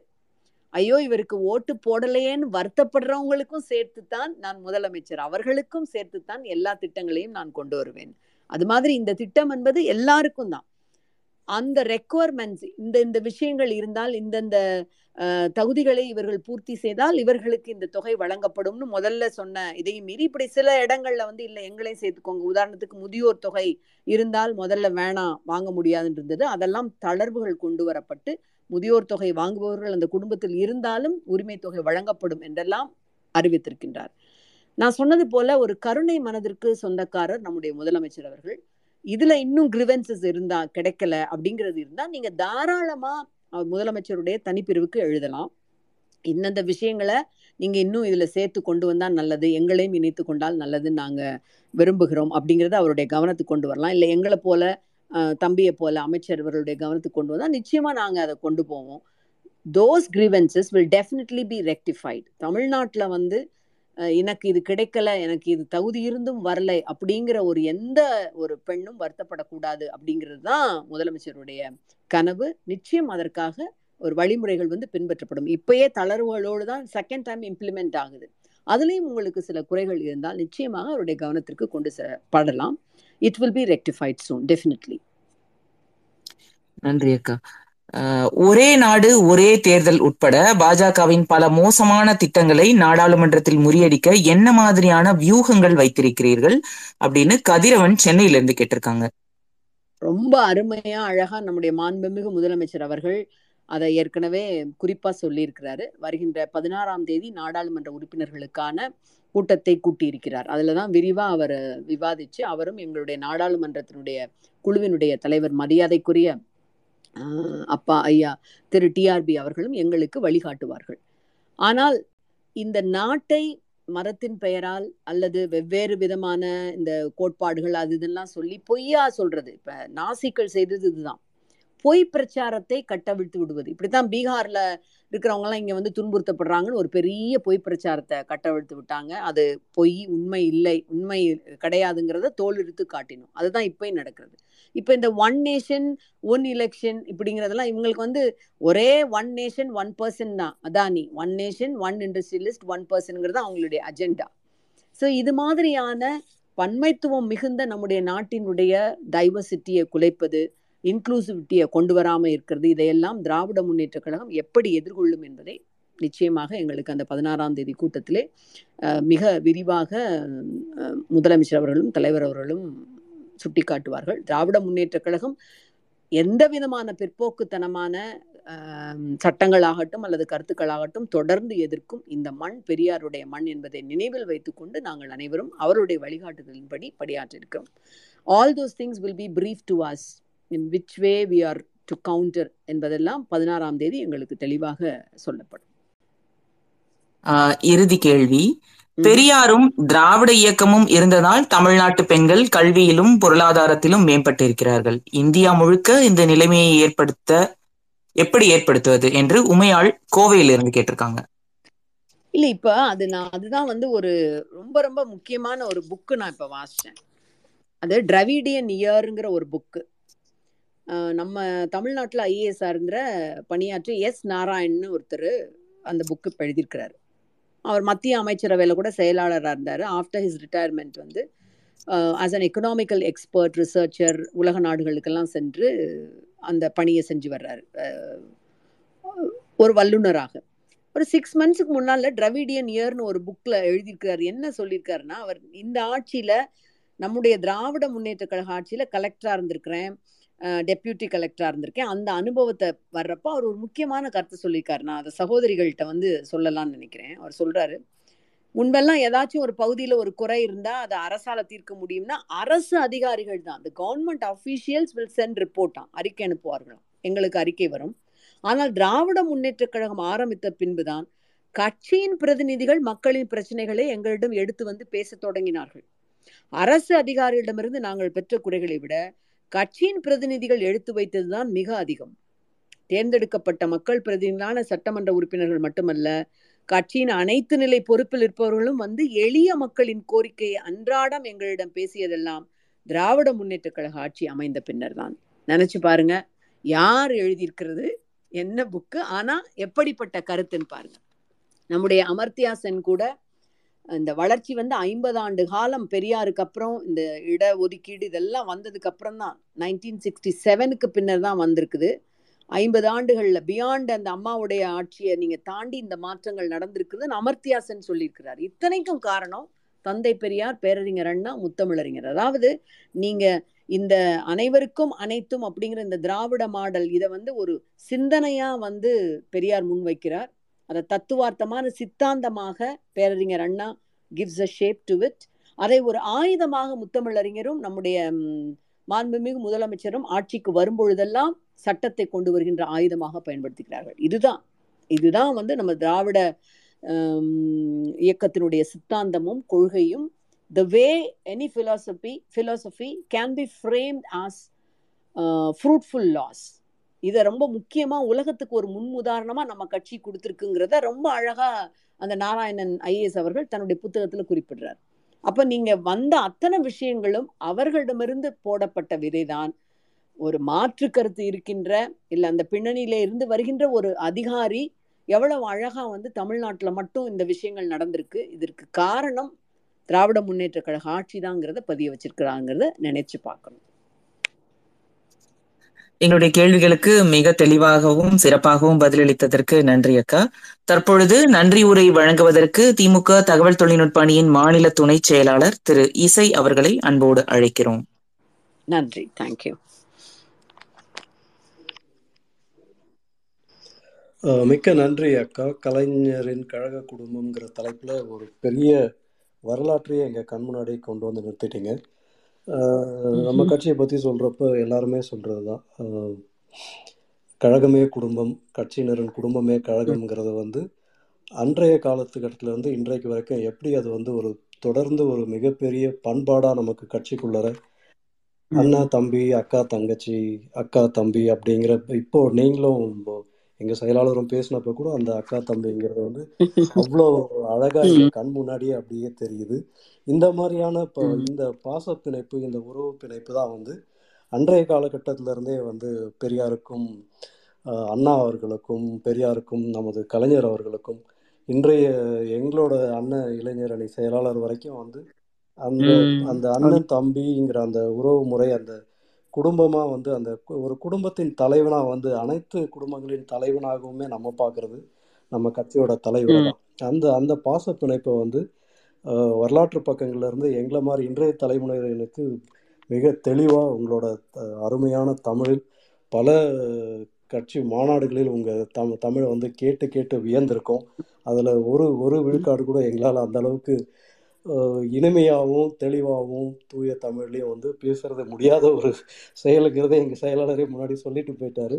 ஐயோ இவருக்கு ஓட்டு போடலையேன்னு வருத்தப்படுறவங்களுக்கும் சேர்த்துத்தான் நான் முதலமைச்சர். அவர்களுக்கும் சேர்த்துத்தான் எல்லா திட்டங்களையும் நான் கொண்டு வருவேன். அது மாதிரி இந்த திட்டம் என்பது எல்லாருக்கும் தான். அந்த ரெக்குவயர்மெண்ட்ஸ் இந்த இந்த விஷயங்கள் இருந்தால் இந்தந்த தகுதிகளை இவர்கள் பூர்த்தி செய்தால் இவர்களுக்கு இந்த தொகை வழங்கப்படும்னு முதல்ல சொன்ன இதையும் மீறி இப்படி சில இடங்கள்ல வந்து இல்லை எங்களையும் சேர்த்துக்கோங்க. உதாரணத்துக்கு முதியோர் தொகை இருந்தால் முதல்ல வேணாம் வாங்க முடியாதுன்னு இருந்தது. அதெல்லாம் தளர்வுகள் கொண்டு வரப்பட்டு முதியோர் தொகை வாங்குபவர்கள் அந்த குடும்பத்தில் இருந்தாலும் உரிமை தொகை வழங்கப்படும் என்றெல்லாம் அறிவித்திருக்கின்றார். நான் சொன்னது போல ஒரு கருணை மனதிற்கு சொந்தக்காரர் நம்முடைய முதலமைச்சர் அவர்கள். இதுல இன்னும் கிரிவன்சஸ் இருந்தா கிடைக்கல அப்படிங்கிறது இருந்தா நீங்க தாராளமா அவர் முதலமைச்சருடைய தனிப்பிரிவுக்கு எழுதலாம். இந்தந்த விஷயங்களை நீங்க இன்னும் இதுல சேர்த்து கொண்டு வந்தா நல்லது எங்களையும் இணைத்து கொண்டால் நல்லதுன்னு நாங்க விரும்புகிறோம் அப்படிங்கறத அவருடைய கவனத்துக்கு கொண்டு வரலாம். இல்லை எங்களை போல தம்பியை போல அமைச்சர் இவர்களுடைய கவனத்துக்கு கொண்டு வந்தால் நிச்சயமாக நாங்கள் அதை கொண்டு போவோம். Those grievances will definitely be rectified தமிழ்நாட்டில் வந்து எனக்கு இது கிடைக்கல எனக்கு இது தகுதி இருந்தும் வரலை அப்படிங்கிற ஒரு எந்த ஒரு பெண்ணும் வருத்தப்படக்கூடாது அப்படிங்கிறது தான் முதலமைச்சருடைய கனவு. நிச்சயம் அதற்காக ஒரு வழிமுறைகள் வந்து பின்பற்றப்படும். இப்பயே தளர்வுகளோடு தான் செகண்ட் டைம் இம்ப்ளிமெண்ட் ஆகுது. அதுலேயும் உங்களுக்கு சில குறைகள் இருந்தால் நிச்சயமாக அவருடைய கவனத்திற்கு கொண்டு செ- it will be rectified soon definitely நன்றி அக்கா. ஒரே நாடு ஒரே தேர்தல் உட்பட பாஜகவின் பல மோசமான திட்டங்களை நாடாளுமன்றத்தில் முறியடிக்க என்ன மாதிரியான வியூகங்கள் வைத்திருக்கிறீர்கள் அப்படின்னு கதிரவன் சென்னையில இருந்து கேட்டிருக்காங்க. ரொம்ப அருமையா அழகா நம்முடைய மாண்புமிகு முதலமைச்சர் அவர்கள் அதை ஏற்கனவே குறிப்பா சொல்லியிருக்கிறாரு. வருகின்ற பதினாறாம் தேதி நாடாளுமன்ற உறுப்பினர்களுக்கான கூட்டத்தை கூட்டியிருக்கிறார். அதில் தான் விரிவா அவர் விவாதிச்சு அவரும் எங்களுடைய நாடாளுமன்றத்தினுடைய குழுவினுடைய தலைவர் மரியாதைக்குரிய அப்பா ஐயா திரு டிஆர்பி அவர்களும் எங்களுக்கு வழிகாட்டுவார்கள். ஆனால் இந்த நாட்டை மரத்தின் பெயரால் அல்லது வெவ்வேறு விதமான இந்த கோட்பாடுகள் அது இதெல்லாம் சொல்லி பொய்யா சொல்றது. இப்ப நாசிக்கள் செய்தது இதுதான். பொய் பிரச்சாரத்தை கட்டவிழ்த்து விடுவது. இப்படித்தான் பீகார்ல இருக்கிறவங்க எல்லாம் இங்க வந்து துன்புறுத்தப்படுறாங்கன்னு ஒரு பெரிய பொய் பிரச்சாரத்தை கட்டவிழ்த்து விட்டாங்க. அது பொய் உண்மை இல்லை உண்மை கிடையாதுங்கிறத தோலெடுத்து காட்டினோம். அதுதான் இப்பயும் நடக்கிறது. இப்போ இந்த ஒன் நேஷன் ஒன் எலெக்ஷன் இப்படிங்கிறதெல்லாம் இவங்களுக்கு வந்து ஒரே ஒன் நேஷன் ஒன் பர்சன் தான். Adani. One nation one industrialist one பர்சன்ங்கிறது அவங்களுடைய அஜெண்டா ஸோ இது மாதிரியான பன்மைத்துவம் மிகுந்த நம்முடைய நாட்டினுடைய டைவர்சிட்டியை குலைப்பது இன்க்ளூசிவிட்டியை கொண்டு வராமல் இருக்கிறது. இதையெல்லாம் திராவிட முன்னேற்ற கழகம் எப்படி எதிர்கொள்ளும் என்பதை நிச்சயமாக எங்களுக்கு அந்த பதினாறாம் தேதி கூட்டத்திலே மிக விரிவாக முதலமைச்சர் அவர்களும் தலைவர் அவர்களும் சுட்டிக்காட்டுவார்கள். திராவிட முன்னேற்ற கழகம் எந்த விதமான பிற்போக்குத்தனமான சட்டங்களாகட்டும் அல்லது கருத்துக்களாகட்டும் தொடர்ந்து எதிர்க்கும் இந்த மண் பெரியாருடைய மண் என்பதை நினைவில் வைத்துக்கொண்டு நாங்கள் அனைவரும் அவருடைய வழிகாட்டுதலின்படி படியாற்றிருக்கிறோம் all those things will be brief to us in which way we are to counter என்பதெல்லாம் பதினாறாம் தேதி எங்களுக்கு தெளிவாக சொல்லப்படும். இறுதி கேள்வி. பெரியாரும் திராவிட இயக்கமும் இருந்ததால் தமிழ்நாட்டு பெண்கள் கல்வியிலும் பொருளாதாரத்திலும் மேம்பட்டிருக்கிறார்கள். இந்தியா முழுக்க இந்த நிலைமையை ஏற்படுத்த எப்படி ஏற்படுத்துவது என்று உமையாள் கோவையிலிருந்து கேட்டிருக்காங்க. இல்ல இப்ப அது நான் அதுதான் வந்து ஒரு ரொம்ப ரொம்ப முக்கியமான ஒரு புக்கு நான் இப்ப வாசிச்சேன். அது டிரவிடியன் இயருங்கிற ஒரு புக்கு நம்ம தமிழ்நாட்டில் ஐஏஎஸ் பணியாற்றி எஸ் நாராயண்னு ஒருத்தர் அந்த புக்கு எழுதியிருக்கிறாரு. அவர் மத்திய அமைச்சரவையில் கூட செயலாளராக இருந்தார். ஆஃப்டர் ஹிஸ் ரிட்டையர்மெண்ட் வந்து as an economical expert researcher உலக நாடுகளுக்கெல்லாம் சென்று அந்த பணியை செஞ்சு வர்றாரு. ஒரு வல்லுனராக ஒரு சிக்ஸ் மந்த்ஸுக்கு முன்னால் டிரவிடியன் இயர்னு ஒரு புக்கில் எழுதியிருக்கிறார். என்ன சொல்லியிருக்காருன்னா அவர் இந்த ஆட்சியில் நம்முடைய திராவிட முன்னேற்ற கழக ஆட்சியில் கலெக்டராக இருந்திருக்கிறேன். டெப்யூட்டி கலெக்டராக இருந்திருக்கேன். அந்த அனுபவத்தை வர்றப்போ அவர் ஒரு முக்கியமான கருத்தை சொல்லியிருக்காரு. நான் அதை சகோதரிகள்கிட்ட வந்து சொல்லலாம்னு நினைக்கிறேன். அவர் சொல்றாரு முன்பெல்லாம் ஏதாச்சும் ஒரு பகுதியில் ஒரு குறை இருந்தா அதை அரசால தீர்க்க முடியும்னா அரசு அதிகாரிகள் தான். அந்த கவர்மெண்ட் அஃபீஷியல்ஸ் வில் சென்ட் ரிப்போர்ட்டாம் அறிக்கை அனுப்புவார்களாம். எங்களுக்கு அறிக்கை வரும். ஆனால் திராவிட முன்னேற்ற கழகம் ஆரம்பித்த பின்புதான் கட்சியின் பிரதிநிதிகள் மக்களின் பிரச்சனைகளை எங்களிடம் எடுத்து வந்து பேசத் தொடங்கினார்கள். அரசு அதிகாரிகளிடமிருந்து நாங்கள் பெற்ற குறைகளை விட கட்சியின் பிரதிநிதிகள் எடுத்து வைத்ததுதான் மிக அதிகம். தேர்ந்தெடுக்கப்பட்ட மக்கள் பிரதிநிதிகளான சட்டமன்ற உறுப்பினர்கள் மட்டுமல்ல கட்சியின் அனைத்து நிலை பொறுப்பில் இருப்பவர்களும் வந்து எளிய மக்களின் கோரிக்கையை அன்றாடம் எங்களிடம் பேசியதெல்லாம் திராவிட முன்னேற்ற கழக ஆட்சி அமைந்த பின்னர் தான் நினைச்சு பாருங்க யார் எழுதியிருக்கிறது என்ன புக்கு ஆனா எப்படிப்பட்ட கருத்துன்னு பாருங்க. நம்முடைய அமர்த்தியா சென் கூட இந்த வளர்ச்சி வந்து ஐம்பது ஆண்டு காலம் பெரியாருக்கு அப்புறம் இந்த இட ஒதுக்கீடு இதெல்லாம் வந்ததுக்கு அப்புறம் தான். நைன்டீன் சிக்ஸ்டி செவனுக்கு பின்னர் தான் வந்திருக்குது. ஐம்பது ஆண்டுகளில் பியாண்ட் அந்த அம்மாவுடைய ஆட்சியை நீங்கள் தாண்டி இந்த மாற்றங்கள் நடந்திருக்குதுன்னு அமர்த்தியாசன் சொல்லியிருக்கிறார். இத்தனைக்கும் காரணம் தந்தை பெரியார் பேரறிஞர் அண்ணா முத்தமிழறிஞர். அதாவது நீங்கள் இந்த அனைவருக்கும் அனைத்தும் அப்படிங்கிற இந்த திராவிட மாடல் இதை வந்து ஒரு சிந்தனையாக வந்து பெரியார் முன்வைக்கிறார். அதை தத்துவார்த்தமான சித்தாந்தமாக பேரறிஞர் Anna gives a shape to it அதை ஒரு ஆயுதமாக முத்தமிழறிஞரும் நம்முடைய மாண்புமிகு முதலமைச்சரும் ஆட்சிக்கு வரும்பொழுதெல்லாம் சட்டத்தை கொண்டு வருகின்ற ஆயுதமாக பயன்படுத்துகிறார்கள். இதுதான். இதுதான் வந்து நம்ம திராவிட இயக்கத்தினுடைய சித்தாந்தமும் கொள்கையும். The way any philosophy philosophy can be frame as fruitful laws இதை ரொம்ப முக்கியமா உலகத்துக்கு ஒரு முன்னுதாரணமா நம்ம கட்சி கொடுத்துருக்குங்கிறத ரொம்ப அழகா அந்த நாராயணன் ஐஏஎஸ் அவர்கள் தன்னுடைய புத்தகத்துல குறிப்பிடுறார். அப்ப நீங்க வந்த அத்தனை விஷயங்களும் அவர்களிடமிருந்து போடப்பட்ட விதைதான். ஒரு மாற்று கருத்து இருக்கின்ற இல்ல அந்த பின்னணியில இருந்து வருகின்ற ஒரு அதிகாரி எவ்வளவு அழகா வந்து தமிழ்நாட்டுல மட்டும் இந்த விஷயங்கள் நடந்திருக்கு. இதற்கு காரணம் திராவிட முன்னேற்ற கழக ஆட்சிதாங்கிறத பதிய வச்சிருக்கிறாங்கிறத நினைச்சு பார்க்கணும். எங்களுடைய கேள்விகளுக்கு மிக தெளிவாகவும் சிறப்பாகவும் பதிலளித்ததற்கு நன்றி அக்கா. தற்பொழுது நன்றி உரை வழங்குவதற்கு திமுக தகவல் தொழில்நுட்ப அணியின் மாநில துணை செயலாளர் திரு இசை அவர்களை அன்போடு அழைக்கிறோம். நன்றி. தேங்க்யூ மிக்க நன்றி அக்கா. கலைஞரின் கழக குடும்பம்ங்கிற தலைப்பில் ஒரு பெரிய வரலாற்றையே எங்கள் கண் முன்னாடி கொண்டு வந்து நிறுத்திட்டீங்க. நம்ம கட்சியை பற்றி சொல்கிறப்ப எல்லாருமே சொல்கிறது தான். கழகமே குடும்பம் கட்சியினரின் குடும்பமே கழகம்ங்கிறது வந்து அன்றைய காலத்துக்கட்டத்துல இருந்து இன்றைக்கு வரைக்கும் எப்படி அது வந்து ஒரு தொடர்ந்து ஒரு மிகப்பெரிய பண்பாடாக நமக்கு கட்சிக்குள்ளற அண்ணா தம்பி அக்கா தங்கச்சி அக்கா தம்பி அப்படிங்கிற இப்போ நீங்களும் எங்க செயலாளரும் பேசினப்ப கூட அந்த அக்கா தம்பிங்கிறது வந்து (laughs) அவ்வளோ அழகா கண் முன்னாடியே அப்படியே தெரியுது. இந்த மாதிரியான இப்போ இந்த பாச பிணைப்பு இந்த உறவு பிணைப்பு தான் வந்து அன்றைய காலகட்டத்தில இருந்தே வந்து பெரியாருக்கும் அண்ணா அவர்களுக்கும் பெரியாருக்கும் நமது கலைஞர் அவர்களுக்கும் இன்றைய எங்களோட அண்ணன் இளைஞர் அணி செயலாளர் வரைக்கும் வந்து அந்த அந்த அண்ணன் தம்பிங்கிற அந்த உறவு முறை அந்த குடும்பமா வந்து அந்த ஒரு குடும்பத்தின் தலைவனா வந்து அனைத்து குடும்பங்களின் தலைவனாகவுமே நம்ம பார்க்கிறது நம்ம கட்சியோட தலைவரை தான் அந்த அந்த பாச பிணைப்பை வந்து வரலாற்று பக்கங்கள்ல இருந்து எங்களை மாதிரி இன்றைய தலைமுறையினருக்கு மிக தெளிவா உங்களோட அருமையான தமிழில் பல கட்சி மாநாடுகளில் உங்க தம் தமிழை வந்து கேட்டு கேட்டு வியந்திருக்கோம். அதுல ஒரு ஒரு விழுக்காடு கூட எங்களால் அந்த அளவுக்கு இனிமையாகவும் தெளிவாகவும் தூய தமிழ்லையும் வந்து பேசுறது முடியாத ஒரு செயலுங்கிறத எங்க செயலாளரே முன்னாடி சொல்லிட்டு போயிட்டாரு.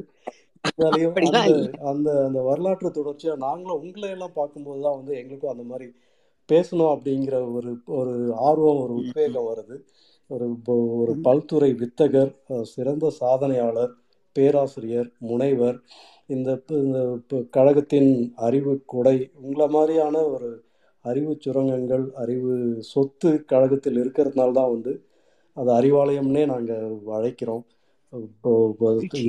அந்த அந்த வரலாற்று தொடர்ச்சியா நாங்களும் உங்களை எல்லாம் பார்க்கும்போது தான் வந்து எங்களுக்கும் அந்த மாதிரி பேசணும் அப்படிங்கிற ஒரு ஒரு ஆர்வம் ஒரு உத்வேகம் வருது. ஒரு ஒரு பல்துறை வித்தகர் சிறந்த சாதனையாளர் பேராசிரியர் முனைவர் இந்த கழகத்தின் அறிவு கொடை உங்களை மாதிரியான ஒரு அறிவு சுரங்கங்கள் அறிவு சொத்து கழகத்தில் இருக்கிறதுனால தான் வந்து அது அறிவாலயம்னே நாங்கள் அழைக்கிறோம். இப்போ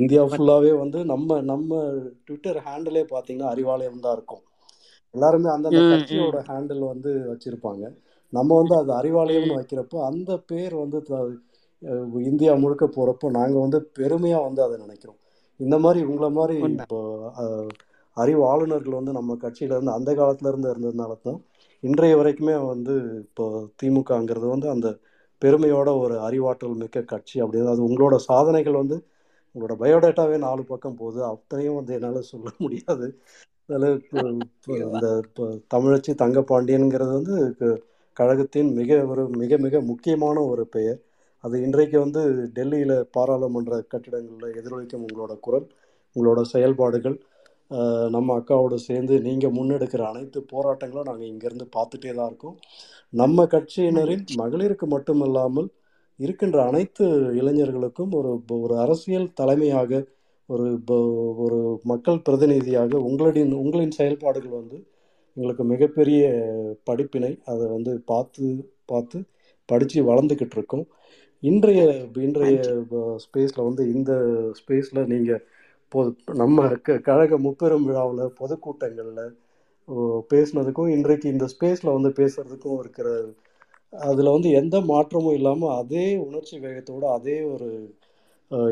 இந்தியா ஃபுல்லாகவே வந்து நம்ம நம்ம ட்விட்டர் ஹேண்டிலே பார்த்தீங்கன்னா அறிவாலயம் தான் இருக்கும். எல்லாருமே அந்தந்த. கட்சியோட ஹேண்டில் வந்து வச்சிருப்பாங்க. நம்ம வந்து அது அறிவாலயம்னு வைக்கிறப்போ அந்த பேர் வந்து இந்தியா முழுக்க போகிறப்போ நாங்கள் வந்து பெருமையாக வந்து அதை நினைக்கிறோம். இந்த மாதிரி உங்களை மாதிரி இப்போ அறிவு ஆளுநர்கள் வந்து நம்ம கட்சியில இருந்து அந்த காலத்துல இருந்து இருந்ததுனால தான் இன்றைய வரைக்குமே வந்து இப்போ திமுகங்கிறது வந்து அந்த பெருமையோட ஒரு அறிவாற்றல் மிக்க கட்சி அப்படின்னு அது உங்களோட சாதனைகள் வந்து உங்களோட பயோடேட்டாவே நாலு பக்கம் போகுது. அத்தனையும் வந்து என்னால் சொல்ல (laughs) முடியாது. அதில் இந்த இப்போ தமிழச்சி தங்கப்பாண்டியன்கிறது வந்து க- கழகத்தின் மிக ஒரு மிக மிக முக்கியமான ஒரு பெயர். அது இன்றைக்கு வந்து டெல்லியில் பாராளுமன்ற கட்டிடங்களில் எதிரொலிக்கும் உங்களோட குரல் உங்களோட செயல்பாடுகள் நம்ம அக்காவோட சேர்ந்து நீங்கள் முன்னெடுக்கிற அனைத்து போராட்டங்களும் நாங்கள் இங்கேருந்து பார்த்துட்டே தான் இருக்கோம். நம்ம கட்சியினரின் மகளிருக்கு மட்டுமல்லாமல் இருக்கின்ற அனைத்து இளைஞர்களுக்கும் ஒரு ஒரு அரசியல் தலைமையாக ஒரு ஒரு மக்கள் பிரதிநிதியாக உங்களின் உங்களின் செயல்பாடுகள் வந்து எங்களுக்கு மிகப்பெரிய படிப்பினை அதை வந்து பார்த்து பார்த்து படித்து வளர்ந்துக்கிட்டு இருக்கோம். இன்றைய இன்றைய ஸ்பேஸில் வந்து இந்த ஸ்பேஸில் நீங்கள் பொது நம்ம க கழக முப்பெரும் விழாவில் பொதுக்கூட்டங்களில் பேசுனதுக்கும் இன்றைக்கு இந்த ஸ்பேஸில் வந்து பேசுறதுக்கும் இருக்கிற அதில் வந்து எந்த மாற்றமும் இல்லாமல் அதே உணர்ச்சி வேகத்தோட அதே ஒரு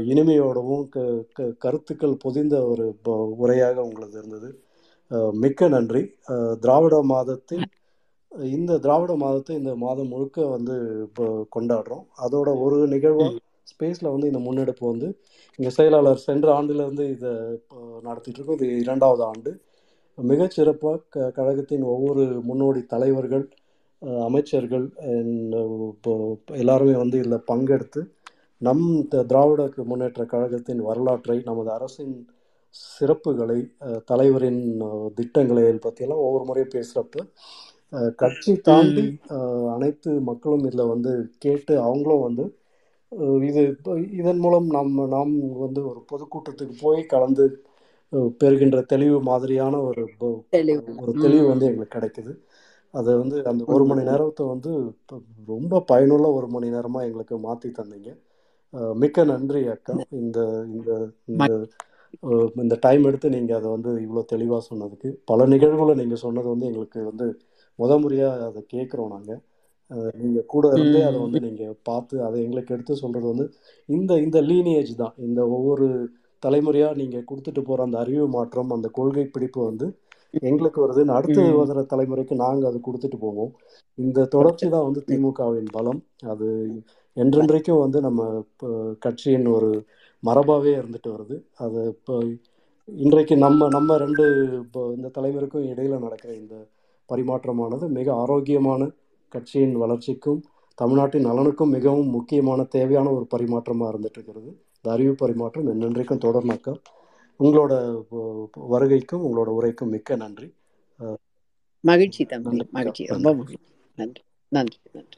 இனிமையோடவும் க க கருத்துக்கள் பொதிந்த ஒரு ப- உரையாக உங்களது இருந்தது. மிக்க நன்றி. திராவிட மாதத்தின் இந்த திராவிட மாதத்தை இந்த மாதம் முழுக்க வந்து இப்போ கொண்டாடுறோம். அதோட ஒரு நிகழ்வாக. ஸ்பேஸில் வந்து இந்த முன்னெடுப்பு வந்து எங்கள் செயலாளர் சென்ற ஆண்டிலிருந்து இதை நடத்திட்டு இருக்கோம் இது இரண்டாவது ஆண்டு. மிகச்சிறப்பாக க கழகத்தின் ஒவ்வொரு முன்னோடி தலைவர்கள் அமைச்சர்கள் இப்போ எல்லாருமே வந்து இதில் பங்கெடுத்து நம் த- திராவிட முன்னேற்ற கழகத்தின் வரலாற்றை நமது அரசின் சிறப்புகளை தலைவரின் திட்டங்களை பற்றியெல்லாம் ஒவ்வொரு முறையும் பேசுகிறப்ப கட்சி தாண்டி அனைத்து மக்களும் இதில் வந்து கேட்டு அவங்களும் வந்து இது இதன் மூலம் நம்ம நாம் வந்து ஒரு பொதுக்கூட்டத்துக்கு போய் கலந்து பெறுகின்ற தெளிவு மாதிரியான ஒரு ஒரு தெளிவு வந்து எங்களுக்கு கிடைக்குது. அது வந்து அந்த ஒரு மணி நேரத்தை வந்து இப்ப ரொம்ப பயனுள்ள ஒரு மணி நேரமாக எங்களுக்கு மாற்றி தந்தீங்க. மிக்க நன்றி அக்கா. இந்த இந்த இந்த டைம் எடுத்து நீங்கள் அதை வந்து இவ்வளோ தெளிவாக சொன்னதுக்கு பல நிகழ்வுகளை நீங்கள் சொன்னது வந்து எங்களுக்கு வந்து முத முறையாக அதை கேட்குறோம் நாங்கள் நீங்கள் கூட இருந்தே அதை வந்து நீங்கள் பார்த்து அதை எங்களுக்கு எடுத்து சொல்கிறது வந்து இந்த இந்த லீனியேஜ் தான். இந்த ஒவ்வொரு தலைமுறையாக நீங்கள் கொடுத்துட்டு போகிற அந்த அறிவு மாற்றம் அந்த கொள்கை பிடிப்பு வந்து எங்களுக்கு வருதுன்னு அடுத்து வர தலைமுறைக்கு நாங்கள் அதை கொடுத்துட்டு போவோம். இந்த தொடர்ச்சி தான் வந்து திமுகவின் பலம். அது என்றென்றைக்கும் வந்து நம்ம கட்சியின் ஒரு மரபாகவே இருந்துட்டு வருது. அது இப்போ இன்றைக்கு நம்ம நம்ம ரெண்டு இப்போ இந்த தலைவருக்கும் இடையில நடக்கிற இந்த பரிமாற்றமானது மிக ஆரோக்கியமான கட்சியின் வளர்ச்சிக்கும் தமிழ்நாட்டின் நலனுக்கும் மிகவும் முக்கியமான தேவையான ஒரு பரிமாற்றமாக இருந்துட்டு இருக்கிறது இந்த அறிவு பரிமாற்றம் என்னென்றைக்கும் தொடர்னாக்கா உங்களோட வருகைக்கும் உங்களோட உரைக்கும் மிக்க நன்றி. மகிழ்ச்சி அக்கா மகிழ்ச்சி. ரொம்ப நன்றி. நன்றி. நன்றி.